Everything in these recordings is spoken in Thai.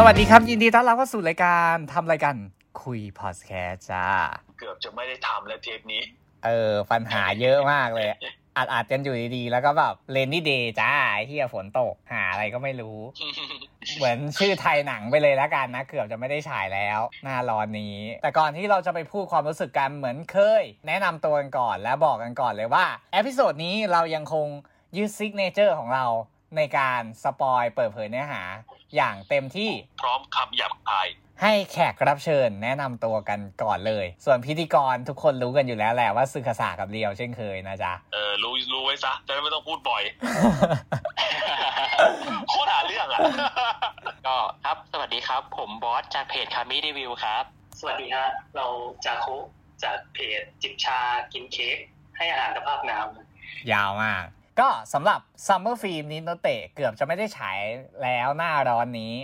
สวัสดีครับ ยินดีต้อนรับเข้าสู่รายการทำรายการคุยพอดแคสต์จ้า เกือบจะไม่ได้ทำแล้วเทปนี้ เออ ปัญหาเยอะมากเลยอัดอัดกันอยู่ดีๆ แล้วก็แบบ rainy day จ้าเหี้ยฝนตกห่าอะไรก็ไม่รู้ เหมือนชื่อไทยหนังไปเลยแล้วกันนะ เกือบจะไม่ได้ฉายแล้ว หน้าร้อนนี้ แต่ก่อนที่เราจะไปพูดความรู้สึกกันเหมือนเคย แนะนำตัวกันก่อนและบอกกันก่อนเลยว่า episode นี้เรายังคงยึด signature ของเรา ในการสปอยเปิดเผยเนื้อหา อย่างเต็มที่พร้อมคำหยาบคาย ให้แขกรับเชิญแนะนำตัวกันก่อนเลย ส่วนพิธีกรทุกคนรู้กันอยู่แล้วแหละว่าสึกภาษากับเรียวเช่นเคยนะจ๊ะ เออรู้รู้ไว้ซะจะได้ไม่ต้องพูดบ่อย โคตรหาเรื่องอะ ก็ครับสวัสดีครับ ผมบอสจากเพจคามิรีวิวครับ สวัสดีฮะเราจาคุจากเพจจิบชากินเค้กให้อาหารกับภาพน้ยาวมาก ก็สำหรับ Summer Film ni Notte เกือบจะไม่ได้ฉายแล้วหน้าร้อนนี้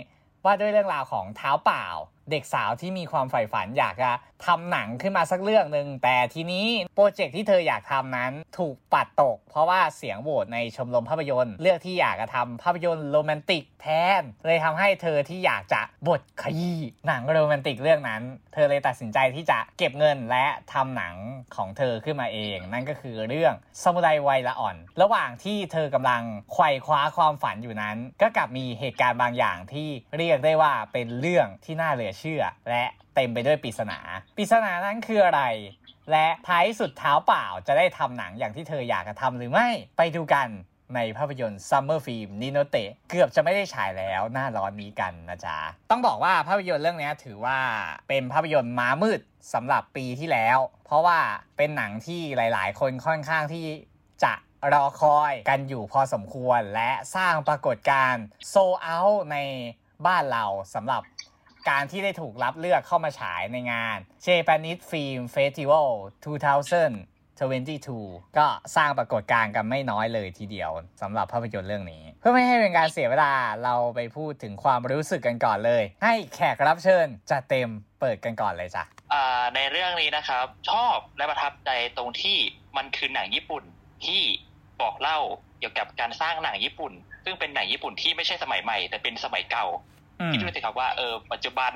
ว่าด้วยเรื่องราวของเท้าเปล่า เด็กสาวที่มีความใฝ่ฝันอยากจะทำหนังขึ้นมาสักเรื่องหนึ่งแต่ทีนี้ project ที่เธออยากทำนั้นถูกปัดตก เพราะว่าเสียงโหวตในชมรมภาพยนตร์ เลือกที่อยากจะทำภาพยนตร์โรแมนติกแทน เลยทำให้เธอที่อยากจะบดขยี้หนังโรแมนติกเรื่องนั้น เธอเลยตัดสินใจที่จะเก็บเงินและทำหนังของเธอขึ้นมาเอง นั่นก็คือเรื่องซามูไรวัยละอ่อน ระหว่างที่เธอกำลังไขว่คว้าความฝันอยู่นั้น ก็กลับมีเหตุการณ์บางอย่างที่เรียกได้ว่าเป็นเรื่องที่น่าเหลือเชื่อ และ เต็มไปด้วยปริศนาปริศนานั้นคืออะไร และท้ายสุดเท้าเปล่าจะได้ทำหนังอย่างที่เธออยากจะทำหรือไม่ไปดูกันในภาพยนตร์ Summer Film นิโนเตะเกือบจะไม่ได้ฉายแล้วหน้าร้อนนี้กันนะจ๊ะ ต้องบอกว่าภาพยนตร์เรื่องนี้ถือว่าเป็นภาพยนตร์ม้ามืดสำหรับปีที่แล้ว เพราะว่าเป็นหนังที่หลาย ๆ คนค่อนข้างที่จะรอคอยกันอยู่พอสมควรและสร้างปรากฏการณ์โซเอาในบ้านเราสำหรับ การที่ได้ถูกรับเลือกเข้ามาฉายในงาน Japanese Film Festival 2022 ก็สร้างปรากฏการณ์กันไม่น้อยเลยทีเดียวสำหรับภาพยนตร์เรื่องนี้ เพื่อไม่ให้เป็นการเสียเวลาเราไปพูดถึงความรู้สึกกันก่อนเลย ให้แขกรับเชิญจะเต็มเปิดกันก่อนเลยจ้ะในเรื่องนี้นะครับ ชอบและประทับใจตรงที่มันคือหนังญี่ปุ่นที่บอกเล่าเกี่ยวกับการสร้างหนังญี่ปุ่น ซึ่งเป็นหนังญี่ปุ่นที่ไม่ใช่สมัยใหม่ แต่เป็นสมัยเก่า คิดดูสิครับว่าเออปัจจุบัน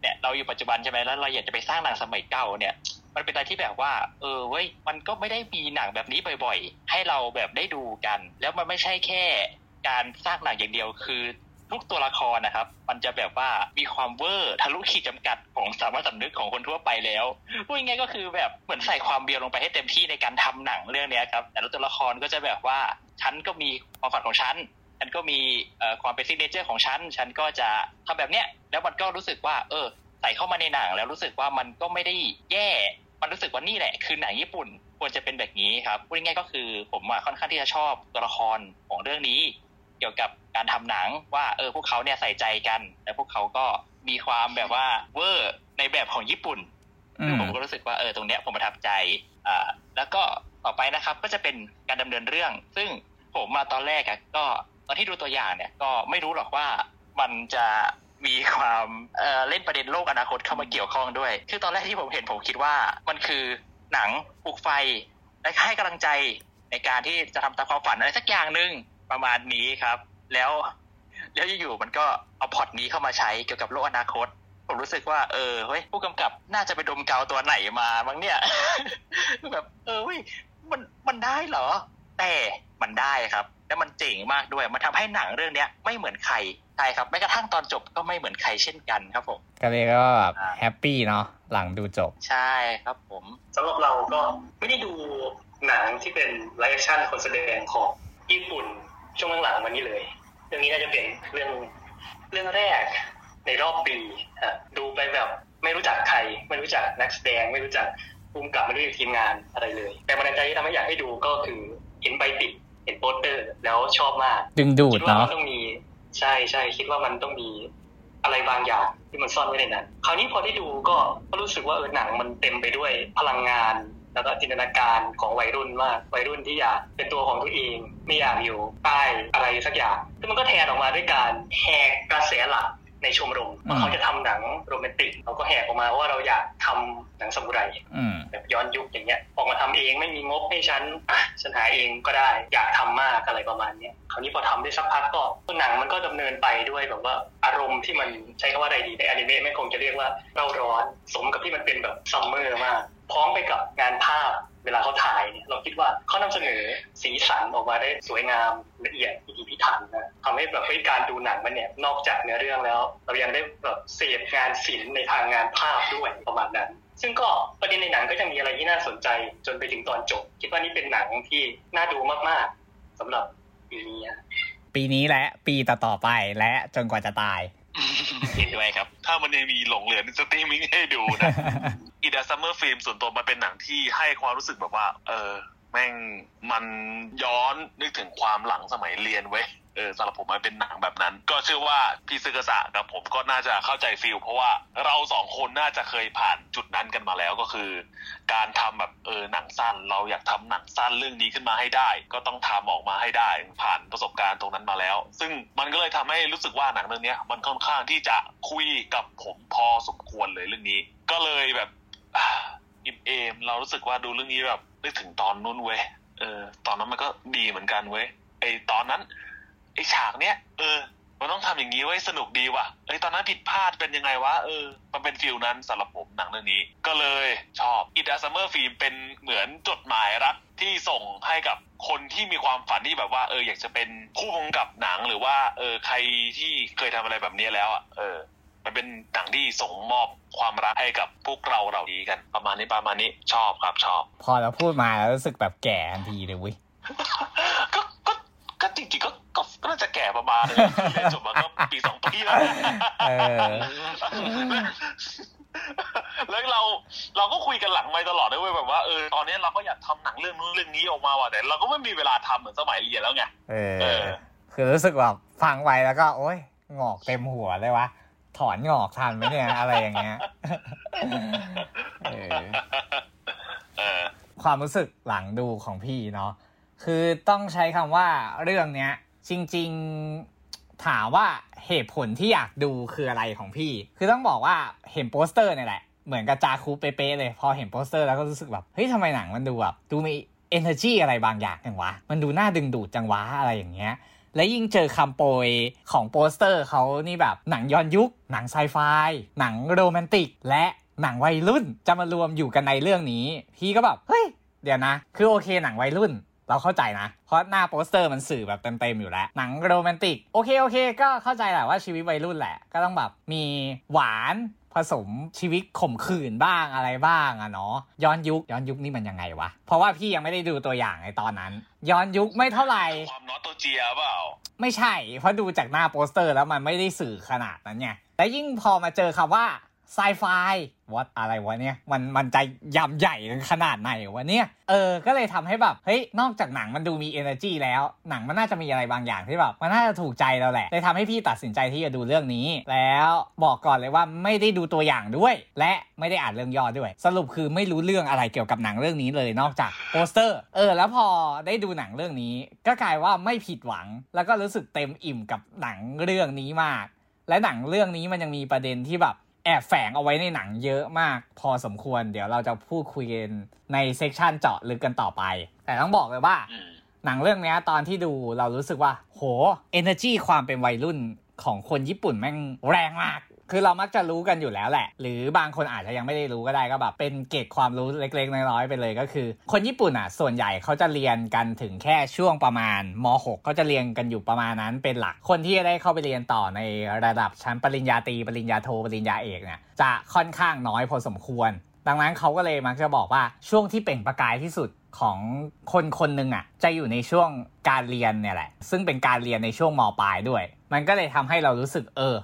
เนี่ยเราอยู่ปัจจุบันใช่ไหมแล้วเราอยากจะไปสร้างหนังสมัยเก่าเนี่ย มันเป็นอะไรที่แบบว่า เออเว้ยมันก็ไม่ได้มีหนังแบบนี้บ่อย ๆ ให้เราแบบได้ดูกัน แล้วมันไม่ใช่แค่การสร้างหนังอย่างเดียวคือทุกตัวละครนะครับ มันจะแบบว่ามีความเวอร์ทะลุขีดจำกัดของสามัญสำนึกของคนทั่วไปแล้วพูดง่ายก็คือแบบเหมือนใส่ความเบียวลงไปให้เต็มที่ในการทำหนังเรื่องนี้ครับ แต่ละตัวละครก็จะแบบว่าฉันก็มีความฝันของฉัน ฉันก็มีเอ่อความเป็น signature ของฉัน ฉันก็จะทำแบบเนี้ย แล้วมันก็รู้สึกว่า เออ ใส่เข้ามาในหนังแล้วรู้สึกว่ามันก็ไม่ได้แย่ มันรู้สึกว่านี่แหละ คือหนังญี่ปุ่นควรจะเป็นแบบนี้ครับ พูดง่ายๆก็คือผมอะค่อนข้างที่จะชอบตัวละครของเรื่องนี้ เกี่ยวกับการทำหนังว่า เออ พวกเขาเนี่ยใส่ใจกัน และพวกเขาก็มีความแบบว่าเวอร์ในแบบของญี่ปุ่นอืซึ่งมผมก็รู้สึกว่าเออตรงเนี้ยผมประทับใจอ่าแล้วก็ต่อไปนะครับก็จะเป็นการดำเนินเรื่อง ซึ่งผมมาตอนแรกอะก็ ตอนที่ดูตัวอย่างเนี่ยก็ไม่รู้หรอกว่ามันจะมีความเเล่นประเด็นโลกอนาคตเข้ามาเกี่ยวข้องด้วย คือตอนแรกที่ผมเห็นผมคิดว่ามันคือหนังปลุกไฟ และให้กำลังใจในการที่จะทำตามความฝันอะไรสักอย่างหนึ่งประมาณนี้ครับ แล้วแล้วอยู่ๆมันก็เอาพอตนี้เข้ามาใช้เกี่ยวกับโลกอนาคต ผมรู้สึกว่า เออเฮ้ยผู้กำกับน่าจะไปดมเกาวตัวไหนมาบ้างเนี่ยแบบเออเว้ยมันมันได้เหรอ แต่มันได้ครับ แล้วมันเจ๋งมากด้วย มันทำให้หนังเรื่องเนี้ยไม่เหมือนใครใช่ครับแม้กระทั่งตอนจบก็ไม่เหมือนใครเช่นกันครับผมก็เรียกว่าแบบ happy เนาะหลังดูจบ ใช่ครับผม สำหรับเราก็ไม่ได้ดูหนังที่เป็น live action คนแสดงของญี่ปุ่นช่วงหลังๆวันนี้เลย เรื่องนี้น่าจะเป็นเรื่องเรื่องแรกในรอบปีฮะดูไปแบบไม่รู้จักใคร ไม่รู้จักนักแสดง ไม่รู้จักภูมิกับไม่รู้จักทีมงานอะไรเลย แต่บันดาลใจที่ทำให้อยากให้ดูก็คือเห็นใบติด เห็นโปสเตอร์แล้วชอบมาก ดึงดูคิดดว่าเนาะมันต้องมีใช่ใช่คิดว่ามันต้องมีอะไรบางอย่างที่มันซ่อนไว้ในนั้น คราวนี้พอได้ดูก็ก็รู้สึกว่าเออหนังมันเต็มไปด้วยพลังงาน แล้วก็จินตนาการของวัยรุ่นมากวัยรุ่นที่อยากเป็นตัวของตัวเอง ไม่อยากอยู่ใต้อะไรสักอย่างซึ่งมันก็แทนออกมาด้วยการแหกกระแสหลัก ในชมรมว่าเขาจะทำหนังโรแมนติกเราก็แหกออกมาว่าเราอยากทำหนังซามูไรอืมแบบย้อนยุคอย่างเงี้ยออกมาทำเองไม่มีงบให้ฉันอะฉันหาเองก็ได้ อยากทำมากอะไรประมาณเนี้ยคราวนี้พอทำได้สักพักก็หนังมันก็ดำเนินไปด้วยแบบว่าอารมณ์ที่มันใช้คำว่าอะไรดีในอนิเมะไม่คงจะเรียกว่าเร่าร้อนสมกับที่มันเป็นแบบซัมเมอร์มาก พร้อมไปกับงานภาพเวลาเขาถ่ายเนี่ยเราคิดว่าเขานำเสนอสีสันออกมาได้สวยงามละเอียดพิถีพิถันนะทำให้แบบให้การดูหนังมันเนี่ยนอกจากเนื้อเรื่องแล้ว เรายังได้แบบเสพงานศิลป์ในทางงานภาพด้วยประมาณนั้น ซึ่งก็ประเด็นในหนังก็จะมีอะไรที่น่าสนใจจนไปถึงตอนจบ คิดว่านี่เป็นหนังที่น่าดูมากๆสำหรับปีนี้ปีนี้และปีต่อๆไปและจนกว่าจะตาย เห็นด้วยครับ ถ้ามันยังมีหลงเหลือในสตรีมมิ่งให้ดูนะอีดา Summer Film ส่วนตัวมันเป็นหนังที่ให้ความรู้สึกแบบว่า เออ แม่งมันย้อนนึกถึงความหลังสมัยเรียนเว้ย เออสำหรับผมมันเป็นหนังแบบนั้น ก็เชื่อว่าพี่ซึกษะกับผมก็น่าจะเข้าใจฟิลเพราะว่าเราสองคนน่าจะเคยผ่านจุดนั้นกันมาแล้วก็คือ การทำแบบเออหนังสั้น เราอยากทำหนังสั้นเรื่องนี้ขึ้นมาให้ได้ ก็ต้องทำออกมาให้ได้ผ่านประสบการณ์ตรงนั้นมาแล้ว ซึ่งมันก็เลยทำให้รู้สึกว่าหนังเรื่องนี้มันค่อนข้างที่จะคุยกับผมพอสมควรเลยเรื่องนี้ ก็เลยแบบอิ่มเอมเรารู้สึกว่าดูเรื่องนี้แบบนึกถึงตอนนู้นเว้ยเออตอนนั้นมันก็ดีเหมือนกันเว้ยไอตอนนั้น ไอฉากเนี้ยเออ มันต้องทำอย่างนี้ไว้สนุกดีว่ะเอ้ยตอนนั้นผิดพลาดเป็นยังไงวะเออมันเป็นฟิลนั้นสำหรับผมหนังเรื่องนี้ ก็เลยชอบ It a Summer Film เป็นเหมือนจดหมายรักที่ส่งให้กับคนที่มีความฝันที่แบบว่าเอออยากจะเป็นผู้กำกับหนังหรือว่าเออใครที่เคยทำอะไรแบบนี้แล้วอะเออมันเป็นหนังที่ส่งมอบความรักให้กับพวกเราเราดีกัน ประมาณนี้ประมาณนี้ชอบครับชอบ พอเราพูดมาแล้วรู้สึกแบบแก่ทันทีเลยว้ย ก็ก็ก็จริงๆก็ ก็ก็น่าจะแก่ประมาณนึงเรียนจบมาก็ปีสองปีแล้วเออแล้วเราเราก็คุยกันหลังไม่ตลอดด้วยเวยแบบว่าเออตอนนี้เราก็อยากทำหนังเรื่องนู้นเรื่องนี้ออกมาว่ะแต่เราก็ไม่มีเวลาทำเหมือนสมัยเรียนแล้วไงเอเอออ คือรู้สึกแบบฟังไปแล้วก็ โอ๊ยงอกเต็มหัวเลยวะถอนงอกทันไหมเนี่ยอะไรอย่างเงี้ยเออเออความรู้สึกหลังดูของพี่เนาะคือต้องใช้คำว่าเรื่องเนี้ย จริง ๆถามว่าเหตุผลที่อยากดูคืออะไรของพี่ คือต้องบอกว่าเห็นโปสเตอร์เนี่ยแหละ เหมือนกับจาคูเป๊ะๆเลย พอเห็นโปสเตอร์แล้วก็รู้สึกแบบเฮ้ยทำไมหนังมันดูแบบดูมี energy อะไรบางอย่างจังวะ มันดูน่าดึงดูดจังวะอะไรอย่างเงี้ยและยิ่งเจอคำโปรยของโปสเตอร์เขานี่แบบหนังย้อนยุค หนังไซไฟ หนังโรแมนติก และหนังวัยรุ่นจะมารวมอยู่กันในเรื่องนี้ พี่ก็แบบ เฮ้ย เดี๋ยวนะ คือโอเคหนังวัยรุ่น เราเข้าใจนะ เพราะหน้าโปสเตอร์มันสื่อแบบเต็มๆอยู่แล้ว หนังโรแมนติก โอเคโอเค ก็เข้าใจแหละว่าชีวิตวัยรุ่นแหละ ก็ต้องแบบมีหวานผสมชีวิตข่มขืนบ้างอะไรบ้างอะเนาะย้อนยุคย้อนยุคนี่มันยังไงวะ เพราะว่าพี่ยังไม่ได้ดูตัวอย่างในตอนนั้น ย้อนยุคไม่เท่าไหร่ความนอตโตเจียเปล่า ไม่ใช่ เพราะดูจากหน้าโปสเตอร์แล้วมันไม่ได้สื่อขนาดนั้นไงแต่ยิ่งพอมาเจอคำว่า sci-fi what อะไรวะเนี่ยมันมันจะยำใหญ่ขนาดไหนวะเนี่ยเออก็เลยทำให้แบบเฮ้ยนอกจากหนังมันดูมี energy แล้วหนังมันน่าจะมีอะไรบางอย่างที่แบบมันน่าจะถูกใจเราแหละเลยทำให้พี่ตัดสินใจที่จะดูเรื่องนี้ แล้วบอกก่อนเลยว่าไม่ได้ดูตัวอย่างด้วย และไม่ได้อ่านเรื่องย่อด้วย สรุปคือไม่รู้เรื่องอะไรเกี่ยวกับหนังเรื่องนี้เลยนอกจากโปสเตอร์เออแล้วพอได้ดูหนังเรื่องนี้ ก็กลายว่าไม่ผิดหวัง แล้วก็รู้สึกเต็มอิ่มกับหนังเรื่องนี้มากและหนังเรื่องนี้มันยังมีประเด็นที่แบบ แอบแฝงเอาไว้ในหนังเยอะมากพอสมควร เดี๋ยวเราจะพูดคุยกันใน section เจาะลึกกันต่อไป แต่ต้องบอกเลยว่าอืมหนังเรื่องเนี้ยตอนที่ดูเรารู้สึกว่า โห energy ความเป็นวัยรุ่นของคนญี่ปุ่นแม่งแรงมาก คือเรามักจะรู้กันอยู่แล้วแหละ หรือบางคนอาจจะยังไม่ได้รู้ก็ได้ก็แบบเป็นเกร็ดความรู้เล็กๆน้อยๆไปเลยก็คือ คนญี่ปุ่นอะส่วนใหญ่เขาจะเรียนกันถึงแค่ช่วงประมาณม .6 ก็จะเรียนกันอยู่ประมาณนั้นเป็นหลักคนที่จะได้เข้าไปเรียนต่อในระดับชั้นปริญญาตรีปริญญาโทปริญญาเอกเนี่ยจะค่อนข้างน้อยพอสมควร ดังนั้นเขาก็เลยมักจะบอกว่าช่วงที่เปล่งประกายที่สุดของคนคนหนึ่งอะจะอยู่ในช่วงการเรียนเนี่ยแหละ ซึ่งเป็นการเรียนในช่วงมปลายด้วย มันก็เลยทำให้เรารู้สึกเออ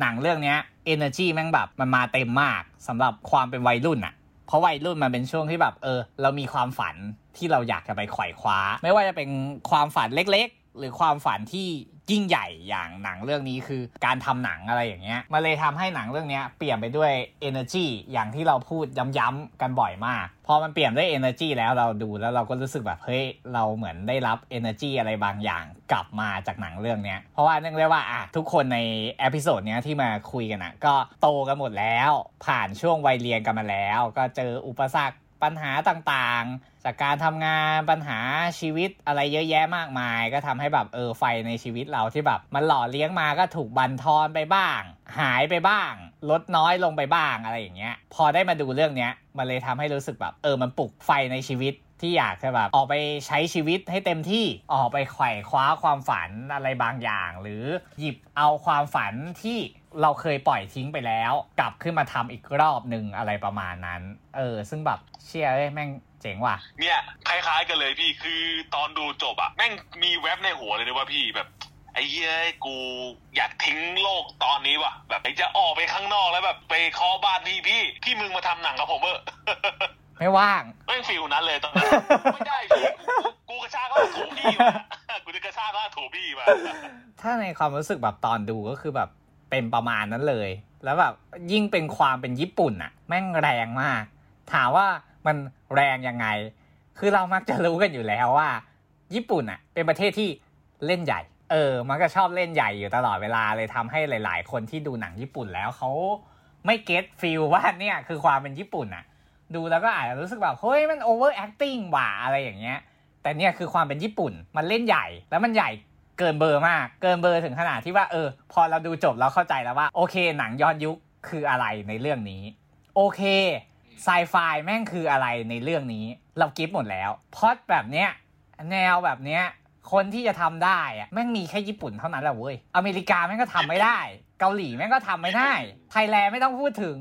หนังเรื่องเนี้ย energy แม่งแบบมันมาเต็มมากสำหรับความเป็นวัยรุ่นอะเพราะวัยรุ่นมันเป็นช่วงที่แบบเออ เรามีความฝันที่เราอยากจะไปไขว่คว้า ไม่ว่าจะเป็นความฝันเล็ก หรือความฝันที่ยิ่งใหญ่อย่างหนังเรื่องนี้คือการทำหนังอะไรอย่างเงี้ยมันเลยทำให้หนังเรื่องนี้เปลี่ยนไปด้วย energy อย่างที่เราพูดย้ำๆกันบ่อยมาก พอมันเปลี่ยนด้วย energy แล้วเราดูแล้วเราก็รู้สึกแบบเฮ้ยเราเหมือนได้รับ energy อะไรบางอย่างกลับมาจากหนังเรื่องนี้เพราะว่าเนื่องด้วยว่าอะทุกคนในepisode เนี้ยที่มาคุยกันอะก็โตกันหมดแล้ว ผ่านช่วงวัยเรียนกันมาแล้ว ก็เจออุปสรรค ปัญหาต่างๆ จากการทำงานปัญหาชีวิตอะไรเยอะแยะมากมาย ก็ทำให้แบบเออไฟในชีวิตเราที่แบบมันหล่อเลี้ยงมาก็ถูกบั่นทอนไปบ้าง หายไปบ้าง ลดน้อยลงไปบ้างอะไรอย่างเงี้ย พอได้มาดูเรื่องเนี้ยมันเลยทำให้รู้สึกแบบเออมันปลุกไฟในชีวิตที่อยากจะแบบออกไปใช้ชีวิตให้เต็มที่ออกไปไขว่คว้าความฝันอะไรบางอย่าง หรือหยิบเอาความฝันที่ เราเคยปล่อยทิ้งไปแล้ว กลับขึ้นมาทำอีกรอบหนึ่งอะไรประมาณนั้น เออ ซึ่งแบบเชียร์แม่งเจ๋งว่ะ เนี่ยคล้ายๆกันเลยพี่คือตอนดูจบอะแม่งมีแว็บในหัวเลยนะว่าพี่แบบไอ้เหี้ยกูอยากทิ้งโลกตอนนี้ว่ะ แบบจะออกไปข้างนอกแล้วแบบไปเคอบ้านพี่พี่พี่มึงมาทำหนังกับผมเออไม่ว่างแม่งฟิลนั้นเลยตอนนั้นไม่ได้พี่กูกูกระชากก็ถูพี่มากูจะกระชากก็ถูพี่มาถ้าในความรู้สึกแบบตอนดูก็คือแบบ เป็นประมาณนั้นเลย แล้วแบบยิ่งเป็นความเป็นญี่ปุ่นอะแม่งแรงมาก ถามว่ามันแรงยังไง คือเรามักจะรู้กันอยู่แล้วว่า ญี่ปุ่นอะเป็นประเทศที่เล่นใหญ่ เออ มันก็ชอบเล่นใหญ่อยู่ตลอดเวลาเลยทำให้หลาย ๆ คนที่ดูหนังญี่ปุ่นแล้วเขาไม่ get feel ว่าเนี่ยคือความเป็นญี่ปุ่นอะดูแล้วก็อาจจะรู้สึกแบบเฮ้ยมัน overacting ว่ะอะไรอย่างเงี้ย แต่เนี่ยคือความเป็นญี่ปุ่นมันเล่นใหญ่แล้วมันใหญ่ เกินเบอร์มาก เกินเบอร์ถึงขนาดที่ว่าเออ พอเราดูจบเราเข้าใจแล้วว่า โอเค หนังย้อนยุคคืออะไรในเรื่องนี้ โอเคไซไฟแม่งคืออะไรในเรื่องนี้ เรา get หมดแล้วพอดแบบเนี้ยแนวแบบเนี้ยคนที่จะทำได้อะแม่งมีแค่ญี่ปุ่นเท่านั้นแหละเว้ย อเมริกาแม่งก็ทำไม่ได้ เกาหลีแม่งก็ทำไม่ได้ ไทยแลนด์ไม่ต้องพูดถึง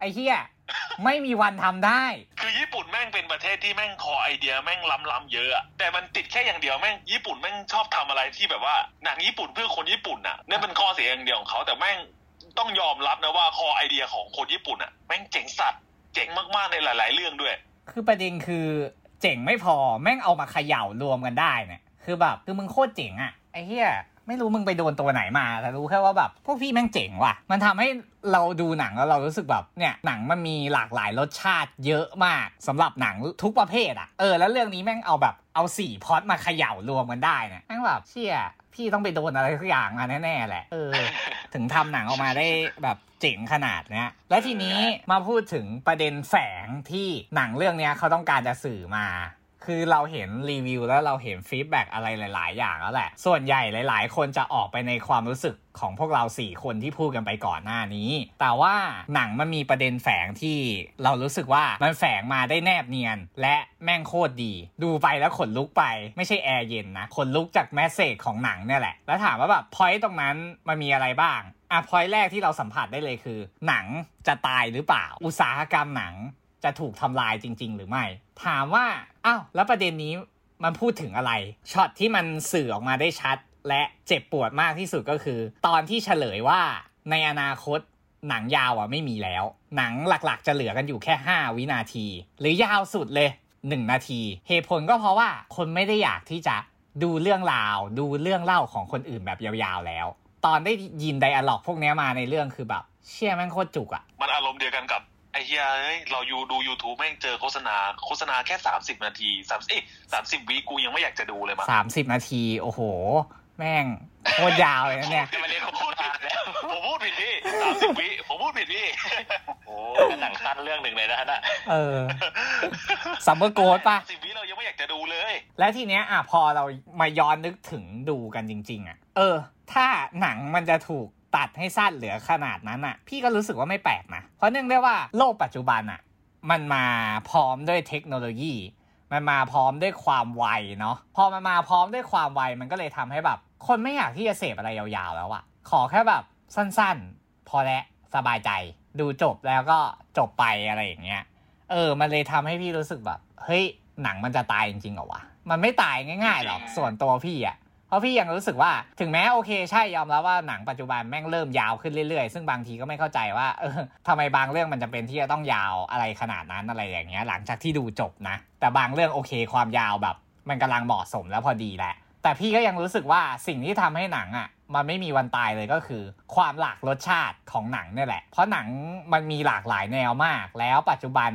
ไอ้เหี้ย ไม่มีวันทำได้ คือญี่ปุ่นแม่งเป็นประเทศที่แม่งคอไอเดียแม่งล้ำๆเยอะอะ แต่มันติดแค่อย่างเดียวแม่งญี่ปุ่นแม่งชอบทำอะไรที่แบบว่าหนังญี่ปุ่นเพื่อคนญี่ปุ่นน่ะนี่เป็นข้อเสียอย่างเดียวของเขาแต่แม่งต้องยอมรับนะว่าคอไอเดียของคนญี่ปุ่นอะแม่งเจ๋งสัตว์เจ๋งมากๆในหลาย ๆ เรื่องด้วย คือประเด็นคือเจ๋งไม่พอแม่งเอามาเขย่ารวมกันได้เนี่ยคือแบบคือมึงโคตรเจ๋งอะไอ้เหี้ย ไม่รู้มึงไปโดนตัวไหนมาแต่รู้แค่ว่าแบบพวกพี่แม่งเจ๋งว่ะ มันทำให้เราดูหนังแล้วเรารู้สึกแบบเนี่ยหนังมันมีหลากหลายรสชาติเยอะมากสำหรับหนังทุกประเภทอะเออแล้วเรื่องนี้แม่งเอาแบบเอาสี่พอดมาเขย่ารวมกันได้เนี่ยแม่งแบบเชี่ยพี่ต้องไปโดนอะไรสักอย่างมาแน่ๆแหละเออถึงทำหนังออกมาได้แบบเจ๋งขนาดเนี้ยและทีนี้มาพูดถึงประเด็นแฝงที่หนังเรื่องเนี้ยเขาต้องการจะสื่อมา คือเราเห็นรีวิวแล้วเราเห็น feedback อะไรหลาย ๆ อย่างแล้วแหละ ส่วนใหญ่หลาย ๆ คนจะออกไปในความรู้สึกของพวกเราสี่คนที่พูดกันไปก่อนหน้านี้ แต่ว่าหนังมันมีประเด็นแฝงที่เรารู้สึกว่ามันแฝงมาได้แนบเนียน และแม่งโคตรดี ดูไปแล้วขนลุกไป ไม่ใช่แอร์เย็นนะ ขนลุกจาก message ของหนังเนี่ยแหละ แล้วถามว่าแบบ point ตรงนั้นมันมีอะไรบ้างอะ point แรกที่เราสัมผัสได้เลยคือ หนังจะตายหรือเปล่า อุตสาหกรรมหนัง จะถูกทำลายจริง ๆ หรือไม่ ถามว่าอ้าวแล้วประเด็นนี้มันพูดถึงอะไรช็อตที่มันสื่อออกมาได้ชัด และเจ็บปวดมากที่สุดก็คือ ตอนที่เฉลยว่าในอนาคตหนังยาวอะไม่มีแล้ว หนังหลักๆ จะเหลือกันอยู่แค่ 5 วินาที หรือยาวสุดเลย 1 นาที เหตุผลก็เพราะว่าคนไม่ได้อยากที่จะดูเรื่องราว ดูเรื่องเล่าของคนอื่นแบบยาวๆแล้ว ตอนได้ยินไดอะล็อกพวกนี้มาในเรื่องคือแบบ เชี่ยแม่งโคตรจุกอะมันอารมณ์เดียวกันกับ เฮียเอ้ยเราอยู่ดู YouTube แม่งเจอโฆษณา โฆษณาแค่สามสิบนาทีสามเอ้สามสิบวิกูยังไม่อยากจะดูเลยมั้งสามสิบนาที โอ้โห แม่งโคตรยาวเลยนะเนี่ยจะมาเรียนผมพูพูดดผิผิดดแล้วผมพูดผิดพี่สามสิบวิผมพูดผิดพี่โอ้หนังสั้นเรื่องหนึ่งเลยนะฮะน่ะเออซัมเมอร์โกดปะสิบวิเรายังไม่อยากจะดูเลย และทีเนี้ยอะพอเรามาย้อนนึกถึงดูกันจริง ๆ อะ เออ ถ้าหนังมันจะถูก ตัดให้สั้นเหลือขนาดนั้นอะ พี่ก็รู้สึกว่าไม่แปลกนะ เพราะเนื่องด้วยว่าโลกปัจจุบันอะ มันมาพร้อมด้วยเทคโนโลยี มันมาพร้อมด้วยความไวเนาะพอมันมาพร้อมด้วยความไวมันก็เลยทำให้แบบ คนไม่อยากที่จะเสพอะไรยาวๆแล้วอะขอแค่แบบสั้นๆ พอแล้วสบายใจ ดูจบแล้วก็จบไปอะไรอย่างเงี้ยเออ มันเลยทำให้พี่รู้สึกแบบ เฮ้ย หนังมันจะตายจริงๆเหรอวะ มันไม่ตายง่ายๆหรอก ส่วนตัวพี่อะ เพราะพี่ยังรู้สึกว่าถึงแม้โอเคใช่ยอมรับว่าหนังปัจจุบันแม่งเริ่มยาวขึ้นเรื่อยๆ ซึ่งบางทีก็ไม่เข้าใจว่าเออทำไมบางเรื่องมันจะเป็นที่จะต้องยาวอะไรขนาดนั้นอะไรอย่างเงี้ยหลังจากที่ดูจบนะ แต่บางเรื่องโอเคความยาวแบบ มันกำลังเหมาะสมแล้วพอดีแหละ แต่พี่ก็ยังรู้สึกว่าสิ่งที่ทำให้หนังอะมันไม่มีวันตายเลยก็คือ ความหลากรสชาติของหนังเนี่ยแหละ เพราะหนังมันมีหลากหลายแนวมาก แล้วปัจจุบัน